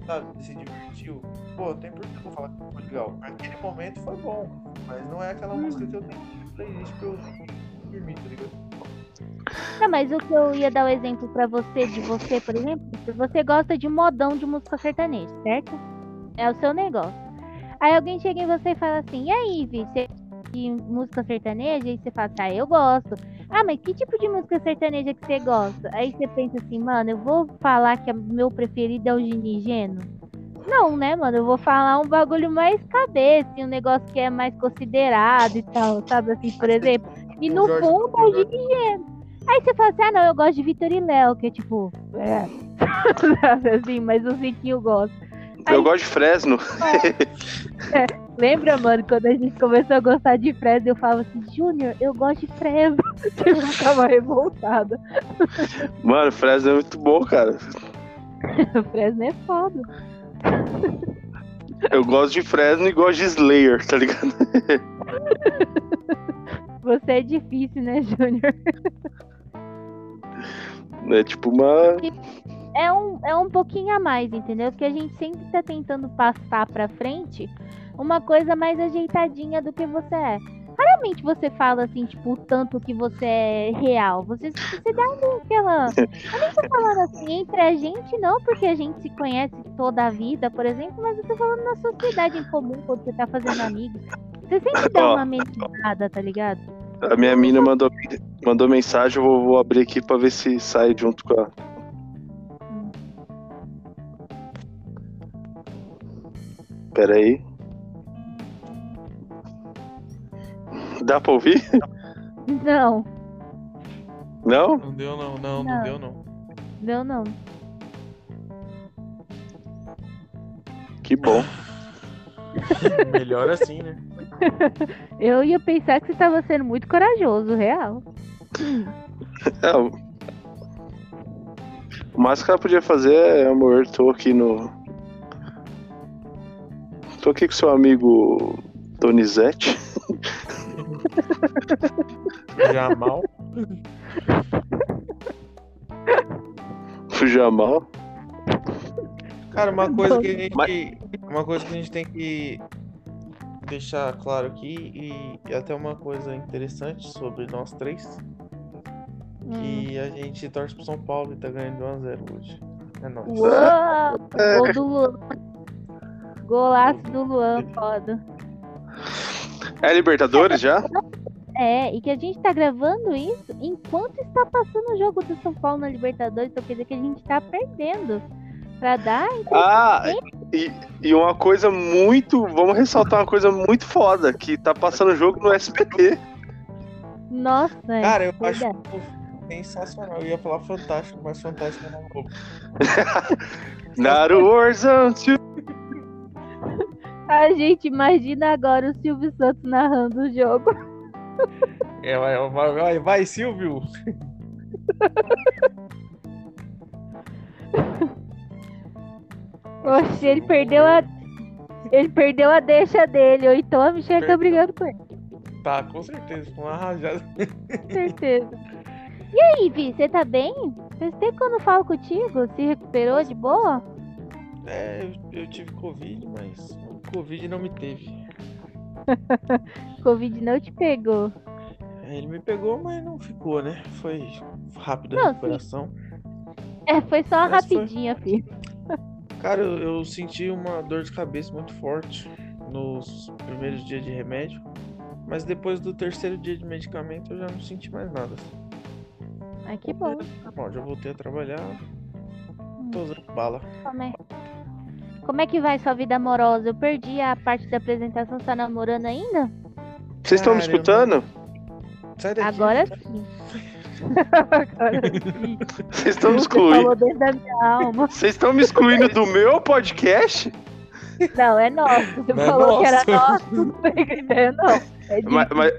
sabe, se divertiu. Pô, tem por que eu vou falar que foi legal. Naquele momento foi bom, mas não é aquela música que eu tenho na playlist pra eu dormir, tá ligado? Não, mas o que eu ia dar o exemplo pra você, de você, por exemplo, você gosta de modão de música sertaneja, certo? É o seu negócio. Aí alguém chega em você e fala assim, e aí, Vi, você gosta de música sertaneja? E você fala ah, eu gosto. Ah, mas que tipo de música sertaneja que você gosta? Aí você pensa assim, mano, eu vou falar que o meu preferido é o Gini Geno? Não, né, mano? Eu vou falar um bagulho mais cabeça, um negócio que é mais considerado e tal, sabe assim, por exemplo. E no Jorge fundo é o Benjor. Gini Geno. Aí você fala assim, ah, não, eu gosto de Vitor e Léo, que é tipo, é, [LAUGHS] [LAUGHS] assim, mas o Ziquinho gosta. Eu gosto de Fresno. Lembra, mano, quando a gente começou a gostar de Fresno, eu falava assim, Júnior, eu gosto de Fresno. [LAUGHS] Eu ficava revoltada. Mano, Fresno é muito bom, cara. [LAUGHS] Fresno é foda. Eu gosto de Fresno e gosto de Slayer, tá ligado? [LAUGHS] Você é difícil, né, Júnior? É tipo uma. É um, é um pouquinho a mais, entendeu? Porque a gente sempre tá tentando passar pra frente uma coisa mais ajeitadinha do que você é. Raramente você fala assim, tipo, o tanto que você é real. Você, você dá ali aquela. Eu nem tô falando assim, entre a gente não, porque a gente se conhece toda a vida, por exemplo, mas eu tô falando na sociedade em comum, quando você tá fazendo amigos. Você sempre dá uma amenizada, tá ligado? A minha mina mandou, mandou mensagem, eu vou, vou abrir aqui pra ver se sai junto com a. Pera aí. Dá pra ouvir? Não, Não? Não deu não, não, não, Não. deu não. não, não. Que bom. [LAUGHS] Melhor assim, né? [LAUGHS] Eu ia pensar que você tava sendo muito corajoso, real. É, o o mais que ela podia fazer é, amor, tô aqui no. Tô aqui com seu amigo Donizete. [LAUGHS] Jamal. O Jamal. Cara, uma coisa que a gente. Mas- Uma coisa que a gente tem que deixar claro aqui, e, e até uma coisa interessante sobre nós três, Hum. que a gente torce pro São Paulo e tá ganhando de 1x0 hoje. É nóis. Do Luan. Golaço do Luan, foda. É Libertadores já? É, e que a gente tá gravando isso enquanto está passando o jogo do São Paulo na Libertadores, então quer dizer que a gente tá perdendo. Pra dar. Ah, e, e uma coisa muito. Vamos ressaltar uma coisa muito foda: que tá passando o jogo no SBT. Nossa, é Cara, eu acho verdade. sensacional. Eu ia falar fantástico, mas fantástico não vou. Naru Warzone. A gente imagina agora o Silvio Santos narrando o jogo. É, vai, vai, vai, Silvio! Oxe, ele perdeu a. Ele perdeu a deixa dele, ou então a Michelle tá Perdeu. brigando com ele, Tá, com certeza, com uma rajada. com certeza. E aí, Vi, você tá bem? Faz tempo que eu não falo contigo. Se recuperou de boa? É, eu, eu tive Covid, mas Covid não me teve. [LAUGHS] Covid não te pegou. É, Ele me pegou, mas não ficou, né? Foi rápida a recuperação. É, foi só Mas foi. rapidinha, [LAUGHS] filho. Cara, eu, eu senti uma dor de cabeça muito forte nos primeiros dias de remédio. Mas depois do terceiro dia de medicamento eu já não senti mais nada. Ai, que bom. Normal, já voltei a trabalhar. Tô usando bala. Como é? Como é que vai sua vida amorosa? Eu perdi a parte da apresentação, você tá namorando ainda? Vocês estão me escutando? Sai daqui. Agora sim. [LAUGHS] Agora sim. Vocês estão me Você excluindo? falou dentro da minha alma. Vocês estão me excluindo do meu podcast? Não, é nosso. Você Não é falou que era nosso. não tem ideia, não. É de Mas- mas-.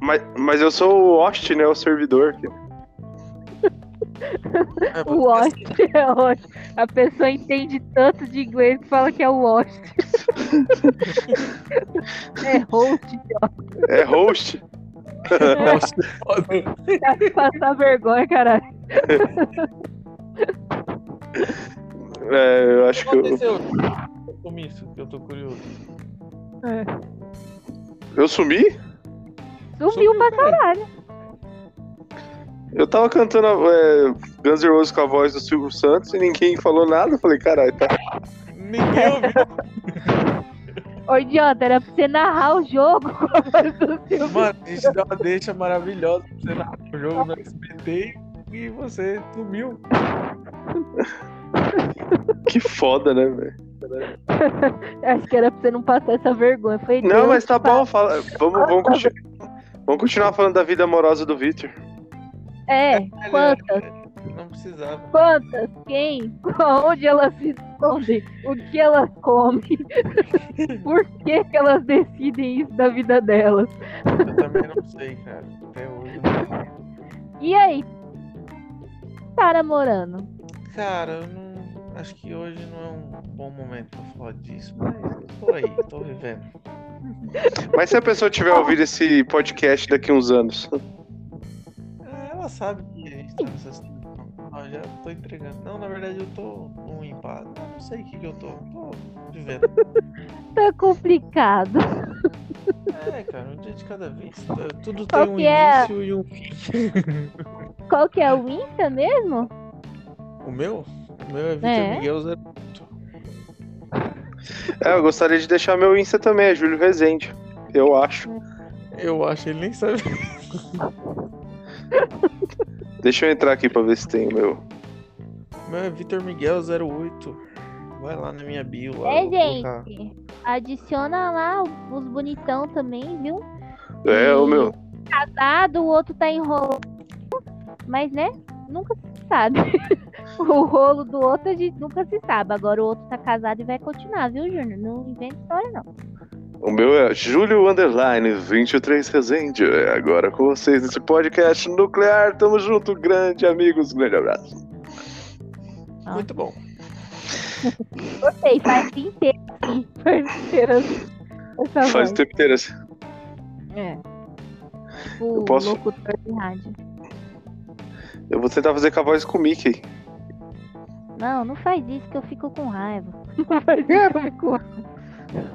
Mas, mas eu sou o host, né? O servidor. aqui. É, O host [LAUGHS] é host. A pessoa entende tanto de inglês que fala que é o [LAUGHS] host. é host, É host. ó. Tá passar vergonha, caralho. É, eu acho O que que eu, com isso? Que eu tô curioso. eu sumi. Sumiu pra caralho. Eu tava cantando é, Guns N' Roses com a voz do Silvio Santos e ninguém falou nada. Eu falei, caralho, tá. Ninguém ouviu. [LAUGHS] Ô, idiota, era pra você narrar o jogo com a voz do Silvio. Mano, a gente dá uma deixa maravilhosa pra você narrar o jogo no SBT e você sumiu. Que foda, né, velho? [LAUGHS] Acho que era pra você não passar essa vergonha. Foi Não, Deus mas tá bom. Fala, vamos, vamos, [LAUGHS] continu- vamos continuar falando da vida amorosa do Victor. É, quantas? Não precisava. Quantas? Quem? [LAUGHS] Onde elas se escondem? O que elas comem? [LAUGHS] Por que, que elas decidem isso da vida delas? Eu também não sei, cara. Até hoje. eu não sei. E aí? Tá namorando? Cara, eu não. Acho que hoje não é um bom momento pra falar disso, mas eu tô aí, tô vivendo. Mas se a pessoa tiver ouvido esse podcast daqui uns anos, sabe que a gente tá nessa situação. Ah, já tô entregando. Não, na verdade eu tô um empado. Eu não sei o que, que eu tô. Tô vivendo. [LAUGHS] Tá complicado. É, cara, um dia de cada vez. Tudo Qual tem um é? início e um fim. [LAUGHS] Qual que é o Insta mesmo? O meu? O meu é Vitor É. Miguel Zero. é, eu gostaria de deixar meu Insta também, é Júlio Rezende. Eu acho. Eu acho, ele nem sabe. [LAUGHS] [LAUGHS] Deixa eu entrar aqui pra ver se tem o meu. Meu é Vitor Miguel 08. Vai lá na minha bio. Lá, É, vou colocar. gente. Adiciona lá os bonitão também, viu? É, o meu. Casado, o outro tá enrolando. Mas, né? Nunca se sabe. [LAUGHS] o rolo do outro a gente nunca se sabe. Agora o outro tá casado e vai continuar, viu, Júnior? Não inventa história, não. O meu é Júlio Underline 23 Rezende. É agora com vocês nesse podcast nuclear. Tamo junto, grande amigos. Grande abraço. Muito bom. Gostei, faz inteiro assim. Parceira. Essa Faz o tempo inteiro assim. É. O Eu posso- locutor de rádio. Eu vou tentar fazer com a voz com o Mickey. Não, não faz isso que eu fico com raiva. [LAUGHS] Não faz isso que eu fico com raiva.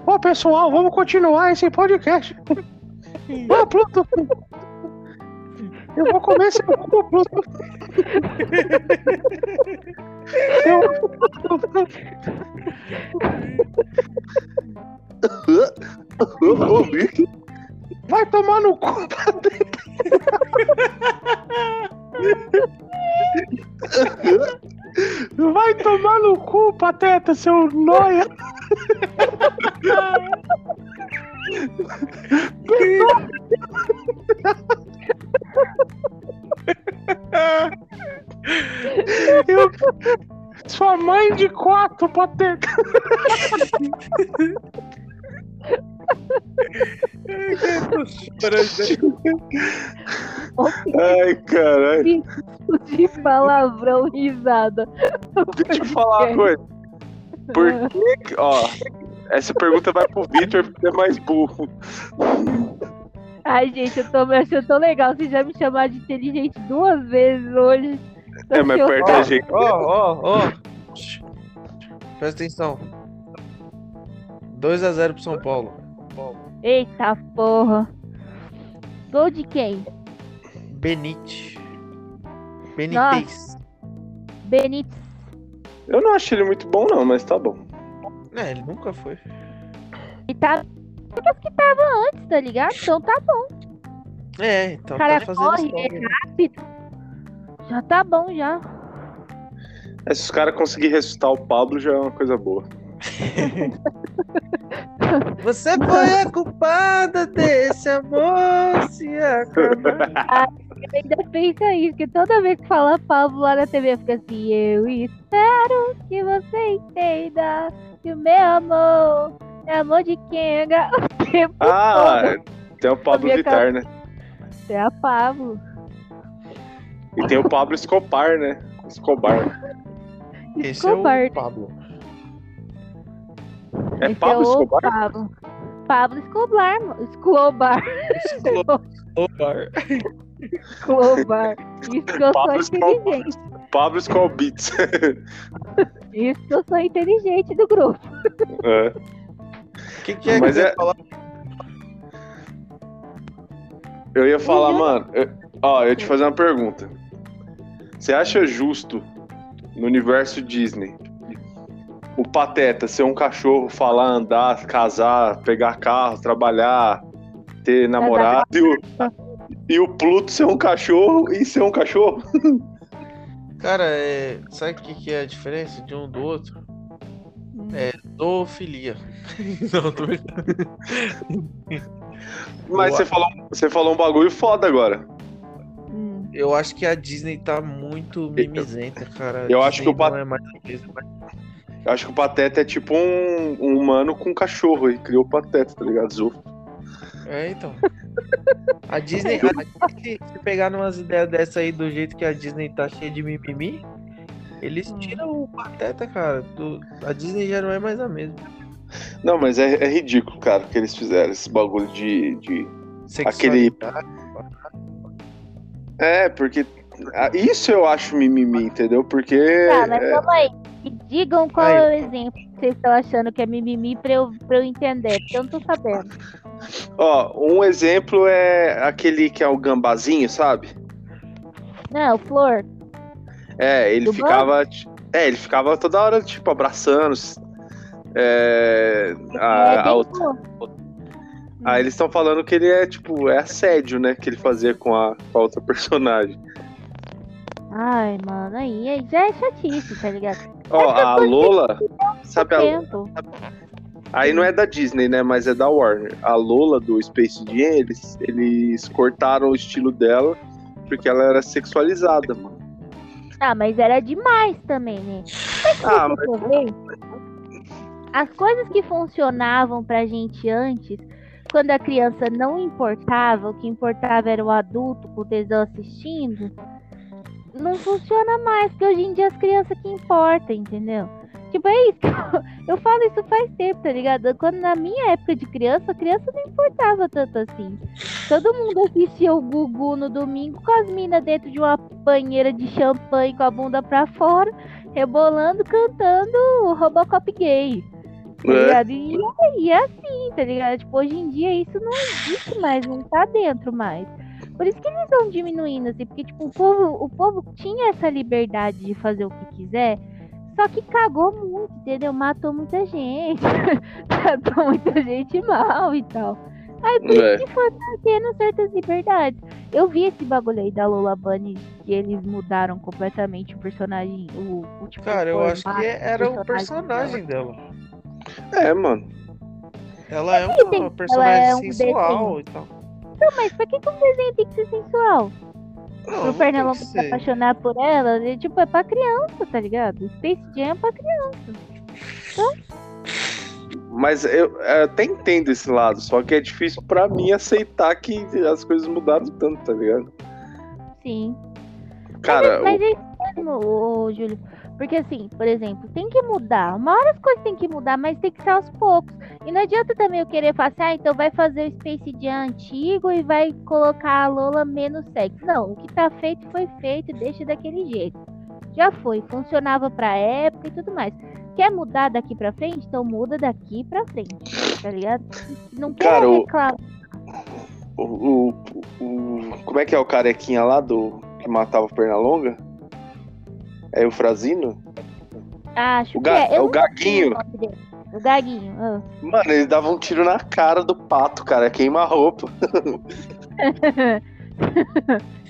Ô pessoal, vamos continuar esse podcast. Ah, Pluto! Eu vou comer seu cu, Pluto! Eu... Ô, Mickey! Vai tomar no cu! Vai tomar no cu, pateta, seu noia! Eu... Sua mãe de quatro, pateta! Ai, caralho. De palavrão, risada. Deixa eu falar uma coisa. Por que. que- Ó, essa pergunta vai pro Victor porque é mais burro. Ai, gente, eu tô me achando tão legal. Vocês já me chamaram de inteligente duas vezes hoje. Tô É, mas perto da gente. Ó, ó, ó. Presta atenção. 2x0 pro São Paulo. Eita porra. Gol de quem? Benite. Benítez. Benítez. Eu não acho ele muito bom, não, mas tá bom. É, ele nunca foi. E tá. Os que tava antes, tá ligado? Então tá bom. É, então O cara tá fazendo corre, história. é rápido. Já tá bom já. É, se os caras conseguirem ressuscitar o Pablo, já é uma coisa boa. [LAUGHS] Você foi a culpada desse amor se acabar. Eu ainda pensa isso, porque toda vez que fala Pablo lá na TV, fica assim, eu espero que você entenda que o meu amor é amor de Kenga. [LAUGHS] O tempo Ah, todo. tem o Pablo Vittar, né? É a Pablo. E tem o Pablo Escobar, né? Escobar. Esse é Escobar. o Pablo. É Esse Pablo é Escobar? Pablo. Pablo Escobar, mano. Escobar. Escobar. Clovar. Isso que eu Pablo sou Escobar. inteligente. Pablo Skull Beats. Isso que eu sou inteligente do grupo. É. O que, que é Mas que você é- ia falar? Eu ia falar, Uhum. mano. eu- ó, eu ia te fazer uma pergunta. Você acha justo no universo Disney o Pateta ser um cachorro, falar, andar, casar, pegar carro, trabalhar, ter namorado e o, e o Pluto ser um cachorro e ser um cachorro? Cara, é... sabe o que, que é a diferença de um do outro? É zoofilia. [LAUGHS] Não, tô. Mas você falou, você falou um bagulho foda agora. Hum. Eu acho que a Disney tá muito mimizenta, cara. Eu acho que Disney o Pat- não é mais acho que o Pateta é tipo um, um humano com um cachorro e criou o Pateta, tá ligado? Zo. É, então. A Disney, a Disney, se pegar umas ideias dessa aí do jeito que a Disney tá cheia de mimimi, eles tiram o Pateta, cara. do- A Disney já não é mais a mesma. Não, mas é, é ridículo, cara, o que eles fizeram, esse bagulho de. de... Sexualidade. É, porque. ah, Isso eu acho mimimi, entendeu? Porque. Tá, mas é, vamos aí. Me digam qual Aí. é o exemplo que vocês estão achando que é mimimi pra eu, pra eu entender, porque eu não tô sabendo. Ó, um exemplo é aquele que é o gambazinho, sabe? Não, Flor. É, ele Do ficava. É, ele ficava toda hora, tipo, abraçando. É, a- é a outra-. Aí eles estão falando que ele é, tipo, é assédio, né? Que ele fazia com a, com a outra [LAUGHS] personagem. Ai, mano, aí, já é chatice, tá ligado? Ó, a Lola. Sabe a, Tempo. Aí não é da Disney, né? Mas é da Warner. A Lola do Space Jam, eles, eles cortaram o estilo dela porque ela era sexualizada, mano. Ah, mas era demais também, né? Ah, ver, As coisas que funcionavam pra gente antes, quando a criança não importava, o que importava era o adulto com o tesão assistindo, não funciona mais, porque hoje em dia as crianças que importam, entendeu? Tipo, é isso que eu, [LAUGHS] eu falo isso faz tempo, tá ligado? Quando na minha época de criança, a criança não importava tanto assim. Todo mundo assistia o Gugu no domingo com as minas dentro de uma banheira de champanhe com a bunda pra fora, rebolando, cantando Robocop gay. Tá É. ligado? E, e é assim, tá ligado? Tipo, hoje em dia isso não existe mais, não tá dentro mais. Por isso que eles vão diminuindo, assim, porque, tipo, o povo, o povo tinha essa liberdade de fazer o que quiser, só que cagou muito, entendeu? Matou muita gente, [LAUGHS] tratou muita gente mal e tal. Aí por É. isso que foi perdendo certas liberdades. Eu vi esse bagulho aí da Lola Bunny, que eles mudaram completamente o personagem, o, o tipo, Cara, eu acho que era o personagem dela. personagem dela. É, mano. Ela é tem- uma ela personagem é um sensual e tal. Não, mas pra que, que um desenho tem que ser sensual? Não, Pro que se apaixonar por ela, é, tipo, é pra criança, tá ligado? Space Jam é pra criança. Mas eu, eu até entendo esse lado, só que é difícil pra mim aceitar que as coisas mudaram tanto, tá ligado? Sim. Cara, mas, mas é isso mesmo, ô, Júlio. Porque assim, por exemplo, tem que mudar. Uma hora as coisas tem que mudar, mas tem que ser aos poucos. E não adianta também eu querer falar assim, ah, então vai fazer o Space Jam antigo e vai colocar a Lola menos sexy. Não, o que tá feito foi feito, deixa daquele jeito. Já foi, funcionava pra época e tudo mais. Quer mudar daqui pra frente? Então muda daqui pra frente, tá ligado? Não quer Cara, reclamar. o, o, o- Como é que é o carequinha lá do que matava o Pernalonga? É o Frazino? Acho o que é. Eu o Gaguinho. o Gaguinho. ah. Mano, ele dava um tiro na cara do pato, cara. Queima a roupa. [LAUGHS]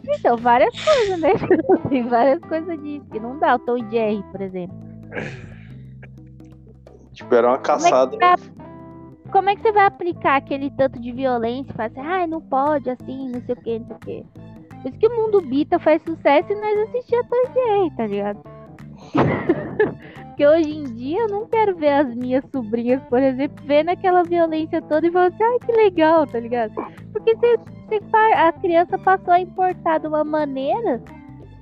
Então, várias coisas, né? [LAUGHS] Tem várias coisas disso que não dá. O Tom Jerry, por exemplo. Tipo, era uma caçada. Como é, que tá- como é que você vai aplicar aquele tanto de violência? Fala assim, ai, não pode, assim, não sei o que, não sei o que. Por isso que o mundo Bita faz sucesso e nós assistimos e Jerry, tá ligado? [LAUGHS] Porque hoje em dia eu não quero ver as minhas sobrinhas, por exemplo, vendo aquela violência toda e falando assim, ai, que legal, tá ligado? Porque você, você pa- a criança passou a importar de uma maneira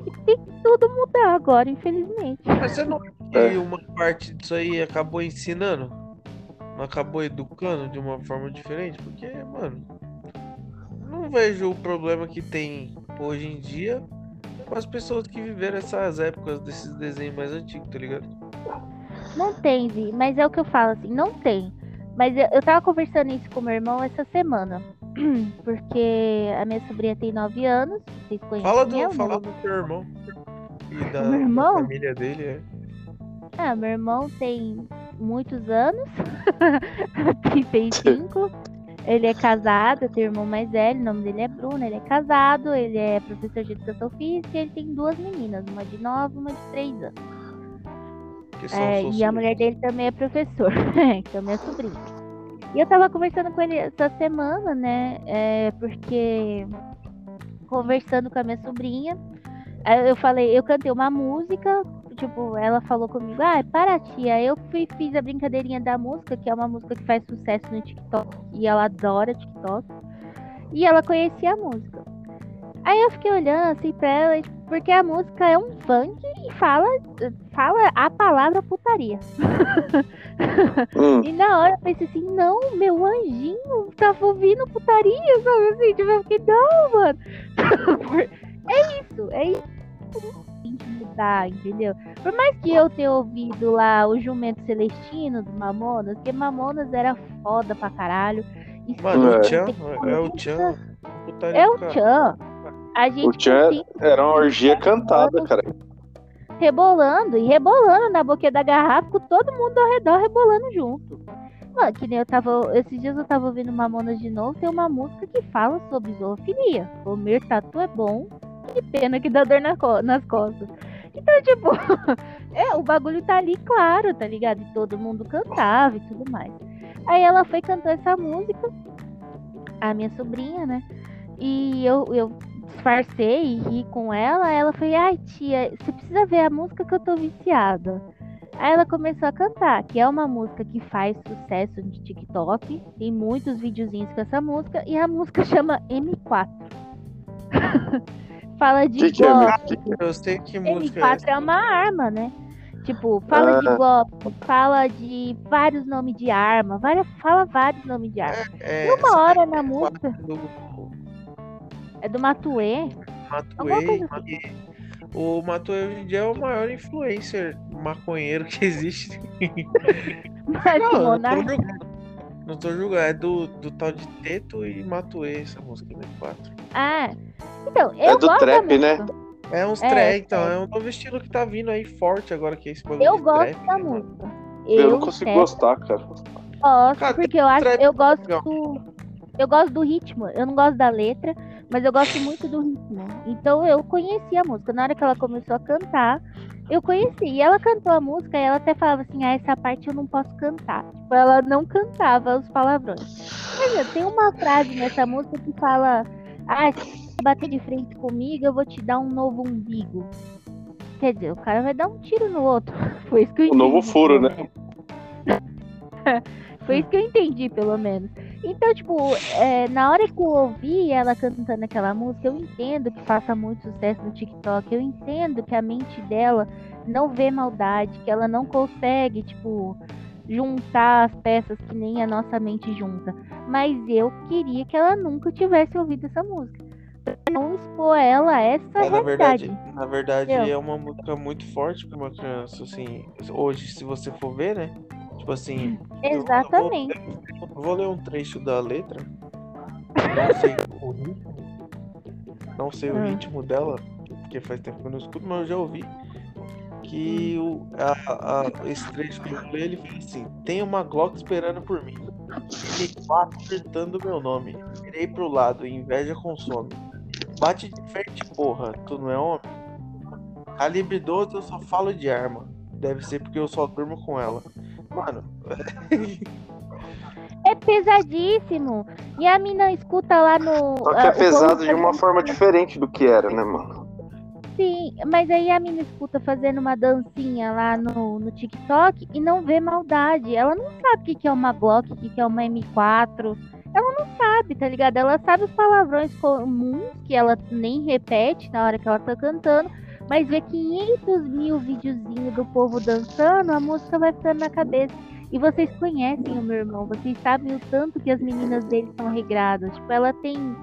que tem que tudo mudar agora, infelizmente. Mas você não acha que É. uma parte disso aí acabou ensinando? Não acabou educando de uma forma diferente? Porque, mano, não vejo o problema que tem hoje em dia com as pessoas que viveram essas épocas desses desenhos mais antigos, tá ligado? Não tem, Vi, mas é o que eu falo, assim, não tem. Mas eu, eu tava conversando isso com meu irmão essa semana. [CLEARS THROAT] Porque a minha sobrinha tem 9 anos. Vocês conhecem Fala do, ela? fala do teu irmão. E [LAUGHS] da, Meu irmão? da família dele, é. Ah, meu irmão tem muitos anos. [LAUGHS] 35. [LAUGHS] Ele é casado, tenho um irmão mais velho, o nome dele é Bruno, ele é casado, ele é professor de educação física e ele tem duas meninas, uma de 9 e uma de 3 anos. É, e a mulher dele também é professor, [LAUGHS] que é minha sobrinha. E eu tava conversando com ele essa semana, né? é, porque conversando com a minha sobrinha, eu falei, eu cantei uma música, tipo, ela falou comigo, ah, para tia, eu fui, fiz a brincadeirinha da música, que é uma música que faz sucesso no TikTok, e ela adora TikTok, e ela conhecia a música. Aí eu fiquei olhando assim pra ela, porque a música é um funk e fala, fala a palavra putaria. Hum. E na hora eu pensei assim, não, meu anjinho, tava ouvindo putaria, sabe assim? Tipo, eu fiquei, não, mano. [LAUGHS] é isso, é isso. Mudar, entendeu? Por mais que eu tenha ouvido lá o Jumento Celestino do Mamonas, porque Mamonas era foda pra caralho. E Mano, É. o Tchan, é o Tchan. É o. Tchan. A gente O Tchan era uma orgia cantada, cara. rebolando e rebolando na boquinha da garrafa com todo mundo ao redor rebolando junto. Mano, que nem eu tava. Esses dias eu tava ouvindo Mamonas de novo, tem uma música que fala sobre zoofilia. Comer tatu é bom, que pena que dá dor na co- nas costas. Então, tipo, [LAUGHS] é, o bagulho tá ali claro, tá ligado? E todo mundo cantava e tudo mais. Aí ela foi cantar essa música, a minha sobrinha, né? E eu, eu disfarcei e ri com ela. Ela foi, ai tia, você precisa ver a música que eu tô viciada. Aí ela começou a cantar, que é uma música que faz sucesso de TikTok. Tem muitos videozinhos com essa música. E a música [LAUGHS] chama M4. [LAUGHS] Fala de Que que é, golpe. Eu sei que música é M4 essa. é uma arma, né? Tipo, fala de Ah. golpe, fala de vários nomes de arma, várias, fala vários nomes de arma. É, E uma essa hora na é música, do é do Matuê. Alguma Matuei. coisa assim. e O Matuei hoje em dia é o maior influencer maconheiro que existe. Mas Não, não tô julgando. Não tô julgando, é do, do tal de Teto e Matuei essa música M4. Ah, então, eu É do gosto trap, né? música. É uns É, trap, então, trap. é um novo estilo que tá vindo aí forte agora, que é esse bagulho Eu de gosto trap, da né, música. Eu não consigo Teto, gostar, cara. gosto, Cara, porque eu acho, trap eu é gosto eu gosto do ritmo. Eu não gosto da letra, mas eu gosto muito do ritmo. Então eu conheci a música. Na hora que ela começou a cantar, eu conheci. E ela cantou a música e ela até falava assim: "Ah, essa parte eu não posso cantar". Tipo, ela não cantava os palavrões. Mas tem uma frase nessa música que fala: "Ah, bater de frente comigo, eu vou te dar um novo umbigo". Quer dizer, o cara vai dar um tiro no outro. [LAUGHS] Foi isso que eu O entendi. novo furo, né? [LAUGHS] Foi isso que eu entendi, pelo menos. Então, tipo, é, na hora que eu ouvi ela cantando aquela música, eu entendo que faça muito sucesso no TikTok. Eu entendo que a mente dela não vê maldade, que ela não consegue, tipo, juntar as peças que nem a nossa mente junta. Mas eu queria que ela nunca tivesse ouvido essa música. Não expor ela a essa É, na realidade. verdade, na verdade é uma música muito forte pra uma criança, assim. Hoje, se você for ver, né? Tipo assim. Exatamente. Eu vou, vou ler um trecho da letra. Não sei o ritmo. Não sei o Hum. ritmo dela, porque faz tempo que eu não escuto, mas eu já ouvi. Que o, a, a- esse trecho que eu ler, ele fala assim: Tem uma Glock esperando por mim. M4 gritando meu nome. Virei pro lado, inveja consome. Bate de frente, porra, tu não é homem? Calibre 12 eu só falo de arma. Deve ser porque eu só durmo com ela. Mano, [LAUGHS] É pesadíssimo. E a mina escuta lá no. Só que ah, é povo pesado de uma forma diferente do que era, né, mano? Sim, mas aí a mina escuta fazendo uma dancinha lá no, no TikTok e não vê maldade. Ela não sabe o que, é uma Glock, o que, é uma M4. Ela não sabe, tá ligado? Ela sabe os palavrões comuns que ela nem repete na hora que ela tá cantando, mas vê 500 mil videozinhos do povo dançando, a música vai ficando na cabeça. E vocês conhecem o meu irmão, vocês sabem o tanto que as meninas dele são regradas. Tipo, ela tem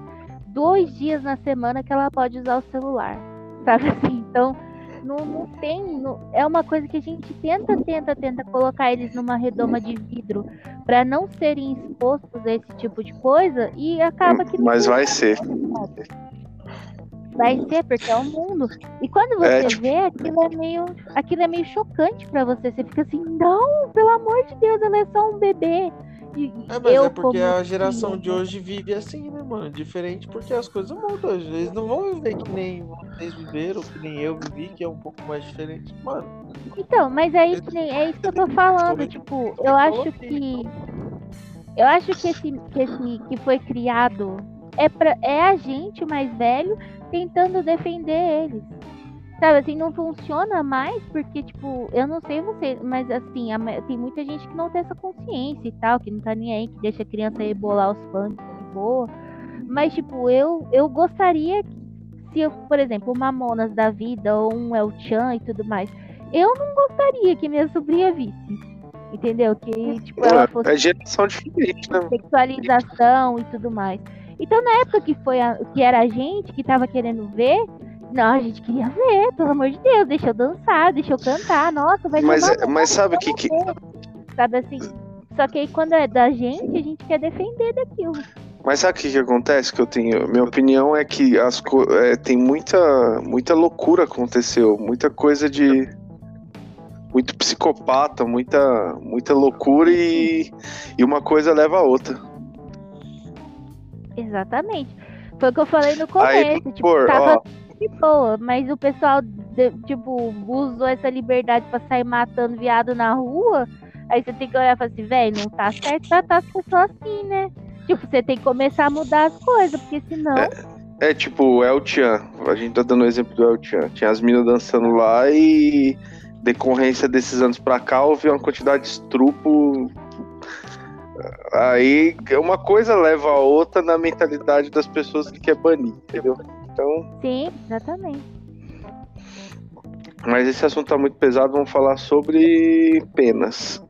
dois dias na semana que ela pode usar o celular. [LAUGHS] Sabe assim? Então, não, não tem. não- é uma coisa que a gente tenta, tenta, tenta colocar eles numa redoma de vidro para não serem expostos a esse tipo de coisa e acaba que Mas vai ser. vai ser porque é o mundo. E quando você É, tipo- vê, aquilo é meio, aquilo é meio chocante pra você. Você fica assim, não, pelo amor de Deus, ela é só um bebê. É, mas eu, é porque a geração filha, de hoje vive assim, né, mano? Diferente porque as coisas mudam. Eles não vão viver que nem vocês viveram, que nem eu vivi, que é um pouco mais diferente. Mano, Então, mas que nem, é isso que eu tô falando. Tipo, eu acho que. Eu acho que esse, que esse que foi criado é, pra, é a gente mais velho tentando defender eles. Sabe, assim, não funciona mais porque, tipo, eu não sei você, mas assim, tem muita gente que não tem essa consciência e tal, que não tá nem aí, que deixa a criança rebolar os fãs de boa. Mas, tipo, eu, eu gostaria que, se eu, por exemplo, o Mamonas da vida ou um El Chan e tudo mais, eu não gostaria que minha sobrinha visse. Entendeu? Que, tipo, ela fosse É geração diferente, né? sexualização e tudo mais. Então, na época que foi a- que era a gente que tava querendo ver, não, a gente queria ver, pelo amor de Deus, deixa eu dançar, deixa eu cantar, nossa, vai Mas, mas sabe o que, que. sabe assim? Só que aí quando é da gente, a gente quer defender daquilo. Mas sabe o que, que acontece? Que eu tenho. Minha opinião é que as é, tem muita, muita loucura aconteceu, muita coisa de. Muito psicopata, muita, muita loucura e, e uma coisa leva a outra. Exatamente. Foi o que eu falei no Aí, começo, tipo, por, tava ó, de boa, mas o pessoal, de- tipo, usou essa liberdade pra sair matando viado na rua. Aí você tem que olhar e falar assim, velho, não tá certo tratar as pessoas assim, né? Tipo, você tem que começar a mudar as coisas, porque senão. é tipo o El Chan. A gente tá dando o exemplo do El Chan. Tinha as minas dançando lá e decorrência desses anos pra cá houve uma quantidade de estrupo. Aí uma coisa leva a outra na mentalidade das pessoas que quer banir, entendeu? Então. Sim, exatamente. Mas esse assunto tá muito pesado, vamos falar sobre penas.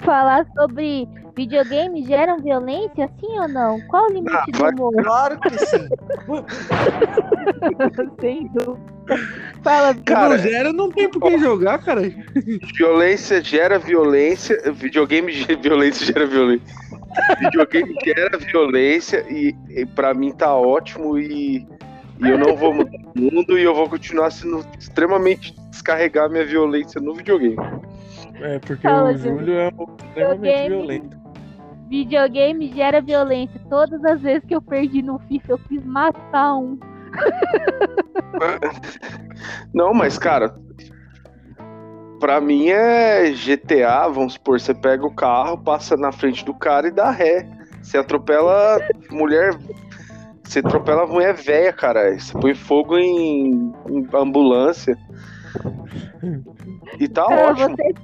Falar sobre videogames geram violência, sim ou não? Qual o limite Ah, do vai- humor? claro que sim. [LAUGHS] Sem dúvida. Fala, Cara, não gera, não tem por que jogar, cara. violência gera violência, videogame [LAUGHS] gera violência gera violência. Videogame gera violência e, e para mim tá ótimo e, e eu não vou mudar o mundo e eu vou continuar sendo extremamente descarregar minha violência no videogame. É, porque Fala, o Júlio é um extremamente violento. videogame gera violência. Todas as vezes que eu perdi no FIFA, eu quis matar um. Não, mas cara, pra mim é GTA, vamos supor, você pega o carro, passa na frente do cara e dá ré. Você atropela mulher, você atropela mulher velha, cara. Você põe fogo em, em ambulância. E tá Cara, ótimo. você,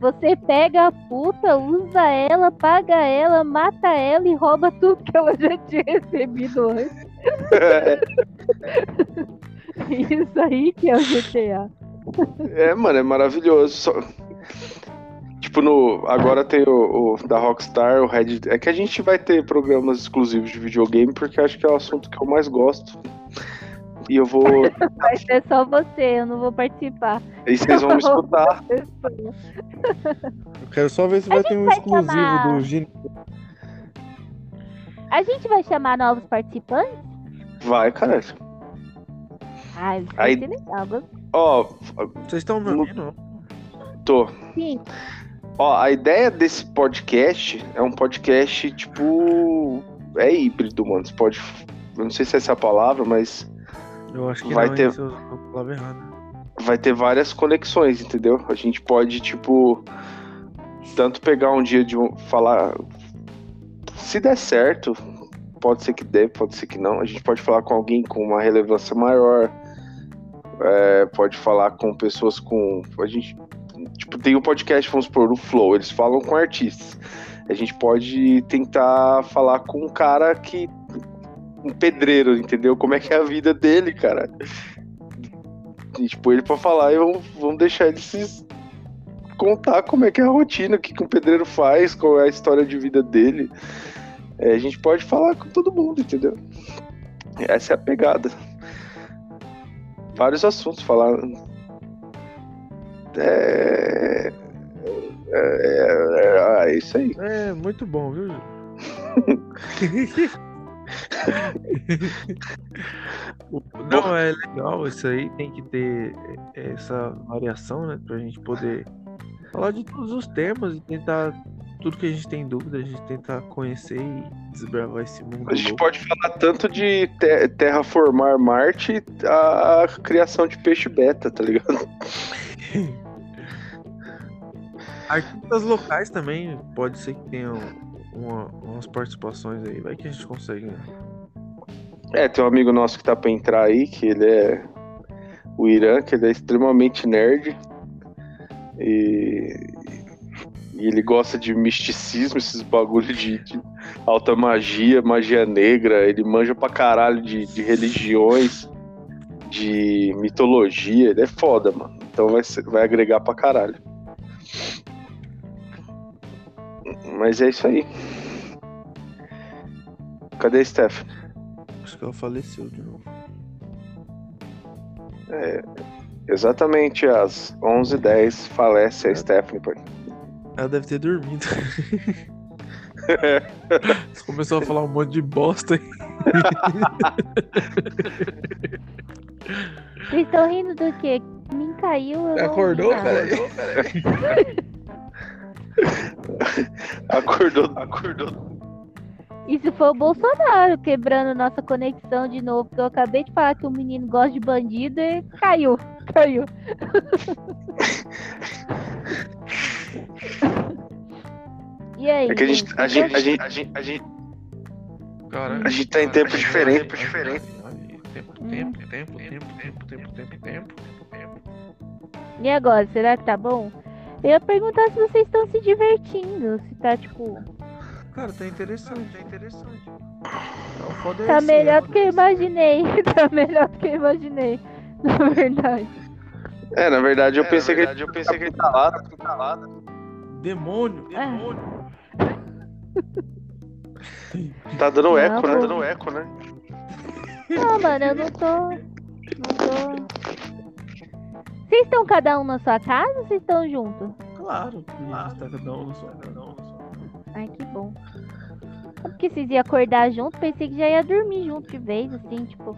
você pega a puta, usa ela, paga ela, mata ela e rouba tudo que ela já tinha recebido antes. [LAUGHS] [LAUGHS] Isso aí que é o GTA. É, mano, é maravilhoso. Só- Tipo, no... agora tem o, o da Rockstar, o Red. É que a gente vai ter programas exclusivos de videogame, porque acho que é o assunto que eu mais gosto. E eu vou. [LAUGHS] Vai ser só você, eu não vou participar. E vocês vão me [LAUGHS] escutar. [LAUGHS] Eu quero só ver se vai ter um vai exclusivo chamar- do Gini. A gente vai chamar novos participantes? Vai, cara. Ah, isso Aí- ser legal. Ó, Vocês estão me ouvindo? tô. Sim, Ó, a ideia desse podcast é um podcast tipo. É híbrido, mano. Você pode. Eu não sei se é essa a palavra, mas Eu acho que Vai não, ter- vai ter várias conexões, entendeu? A gente pode, tipo, tanto pegar um dia de um, falar. Se der certo, pode ser que dê, pode ser que não. A gente pode falar com alguém com uma relevância maior. É, pode falar com pessoas com. A gente. Tipo, tem um podcast, vamos supor, o Flow, eles falam com artistas. A gente pode tentar falar com um cara que. Um pedreiro, entendeu? Como é que é a vida dele, cara. E, tipo, ele pra falar e vamos, vamos deixar ele se contar como é que é a rotina, o que, que um pedreiro faz, qual é a história de vida dele. É, a gente pode falar com todo mundo, entendeu? Essa é a pegada. Vários assuntos falar. É. É, é, é isso aí. É, muito bom, viu? [LAUGHS] [LAUGHS] Não, é legal isso aí, tem que ter essa variação, né? Pra gente poder falar de todos os temas e tentar tudo que a gente tem dúvida, a gente tentar conhecer e desbravar esse mundo. A gente louco. pode falar tanto de te- terraformar Marte a criação de peixe beta, tá ligado? [LAUGHS] Artistas locais também, pode ser que tenham uma- umas participações aí, vai que a gente consegue. né? É, tem um amigo nosso que tá pra entrar aí, que ele é o Irã, que ele é extremamente nerd. E, e ele gosta de misticismo, esses bagulho de, de alta magia, magia negra. Ele manja pra caralho de, de religiões, de mitologia. Ele é foda, mano. Então vai, ser- vai agregar pra caralho. Mas é isso aí. Cadê a Steph? Acho que ela faleceu de novo. Exatamente às 11h10 falece a Stephanie. pô. Ela deve ter dormido. [LAUGHS] Você começou a falar um monte de bosta aí. Vocês estão rindo do quê? Mim caiu, eu Acordou, nada. [LAUGHS] Acordou, acordou. Isso foi o Bolsonaro quebrando nossa conexão de novo. Porque eu acabei de falar que o menino gosta de bandido e caiu. [LAUGHS] Caiu. [LAUGHS] e aí? É que a gente, a gente- a gente, a gente, a gente, Cara, a gente tá em tempos diferentes. Tempo, tempo, tempo, tempo, tempo, tempo, tempo, tempo, tempo. E agora, será que tá bom? Eu ia perguntar se vocês estão se divertindo. Se tá, tipo. Cara, tá interessante, tá interessante. Tá, Tá esse, melhor do que eu imaginei. [LAUGHS] tá melhor do que eu imaginei. Na verdade. É, na verdade eu É, pensei na que verdade, eu pensei que ele tá lá, tá lá. Demônio, demônio. [LAUGHS] Tá dando Não, eco, né? pô. Dando eco, né? Não, mano, eu não tô. Não tô. Vocês estão cada um na sua casa ou vocês estão juntos? Claro gente tá cada um na sua, sua. Ai, que bom. É Porque vocês iam acordar junto, pensei que já ia dormir junto de vez, assim, tipo.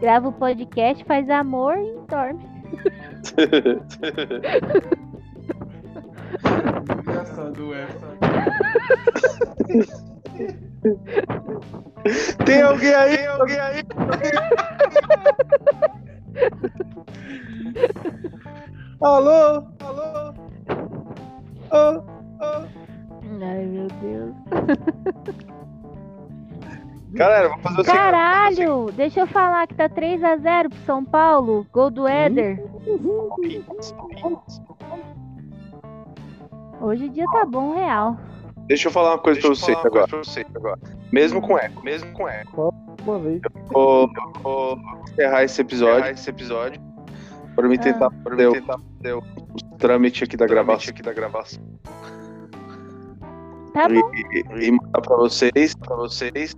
Grava o podcast, faz amor e dorme. Engraçado, é. Tem alguém aí? Tem alguém aí? Alô? Alô? Ô, ô. Ai, meu Deus. Galera, vou fazer o seguinte. Caralho! Deixa eu falar que tá 3x0 pro São Paulo. Gol do Éder. Hoje o dia tá bom, real. Deixa eu falar uma coisa pra eu vocês falar uma agora. coisa pra vocês agora. Mesmo com eco. Mesmo com eco. Uma vez. Vou, vou encerrar esse episódio Encerrar esse episódio. pra me tentar Pra fazer eu o tentar fazer o trâmite aqui da gravação aqui da gravação. Tá bom. e, e mandar pra vocês. Pra vocês.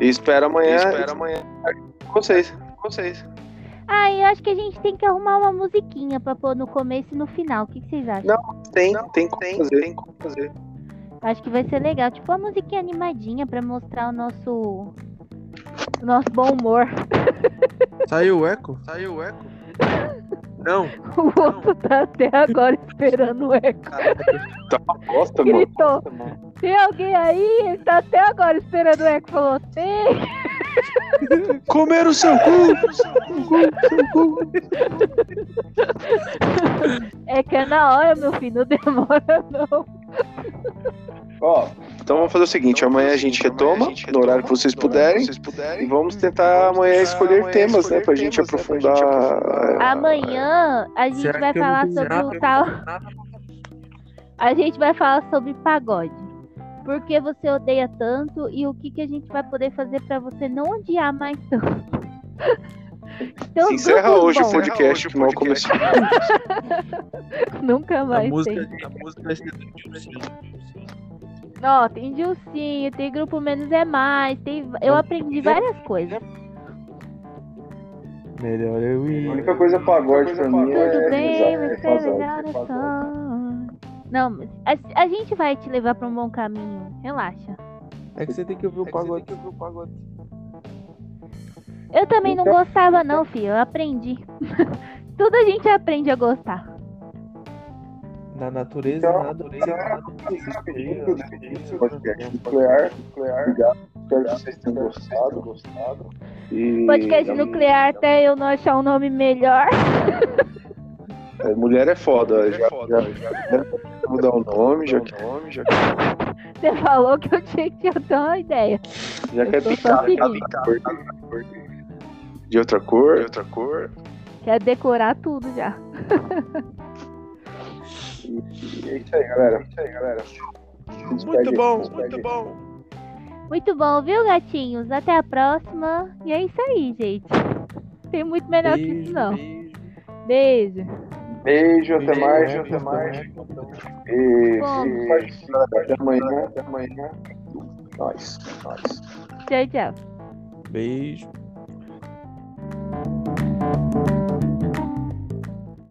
E espero amanhã E espero amanhã com vocês. com vocês. Ah, eu acho que a gente tem que arrumar uma musiquinha pra pôr no começo e no final. O que, que vocês acham? Tem, Não, tem como Tem, fazer. tem como fazer. Acho que vai ser legal. Tipo, uma musiquinha animadinha pra mostrar o nosso. O nosso bom humor. [LAUGHS] Saiu o eco? Saiu o eco. [LAUGHS] Não. O outro tá até agora esperando o eco. Tá uma bosta, mano. Gritou. Tem alguém aí? Ele tá até agora esperando o eco. Falou, tem. [LAUGHS] Comer o seu cu! É que é na hora, meu filho. Não demora, não. Ó, então vamos fazer o seguinte: amanhã a gente retoma, no horário que vocês puderem. Vocês puderem. E vamos tentar amanhã escolher amanhã temas, né? Pra gente né, aprofundar. gente aprofundar. Amanhã a gente Será vai falar sobre o tal. [LAUGHS] A gente vai falar sobre pagode. Por que você odeia tanto e o que, que a gente vai poder fazer pra você não odiar mais tanto. [LAUGHS] Então, Se encerra hoje o bons. podcast o que mal começou. [LAUGHS] Nunca A mais música, tem. a música vai ser Dilcinho. Ó, tem Dilcinho, tem Grupo Menos é Mais, tem... eu aprendi várias coisas. Melhor eu A ir. única coisa pagode pra mim Tudo é bem, rezar, é você é é só. Não, a, a gente vai te levar pra um bom caminho. Relaxa. É que você tem que ouvir o pagode. Eu também não gostava, não, filho. Eu aprendi. [LAUGHS] Tudo a gente aprende a gostar. Na natureza, Então, natureza, nada. Despedindo, despedindo esse podcast nuclear, nuclear. Obrigado. Espero que vocês tenham gostado. gostado. E Podcast nuclear até eu não achar um nome melhor. É, mulher é foda. Já, já, já, mudar o nome, já, nome, já, [LAUGHS] Você falou que eu tinha que ter uma ideia. já Eu quer tô pintar de outra cor. De outra cor. Quer decorar tudo já. E é isso aí, galera. É isso aí, galera. Muito bom, muito bom. Muito bom, viu, gatinhos? Até a próxima. E é isso aí, gente. Tem muito melhor que isso, Beijo, não. beijo. Beijo. Beijo, até Beijo, mais, né? né? até mais. E até amanhã, até amanhã. Nós, nós. Tchau, tchau. Beijo.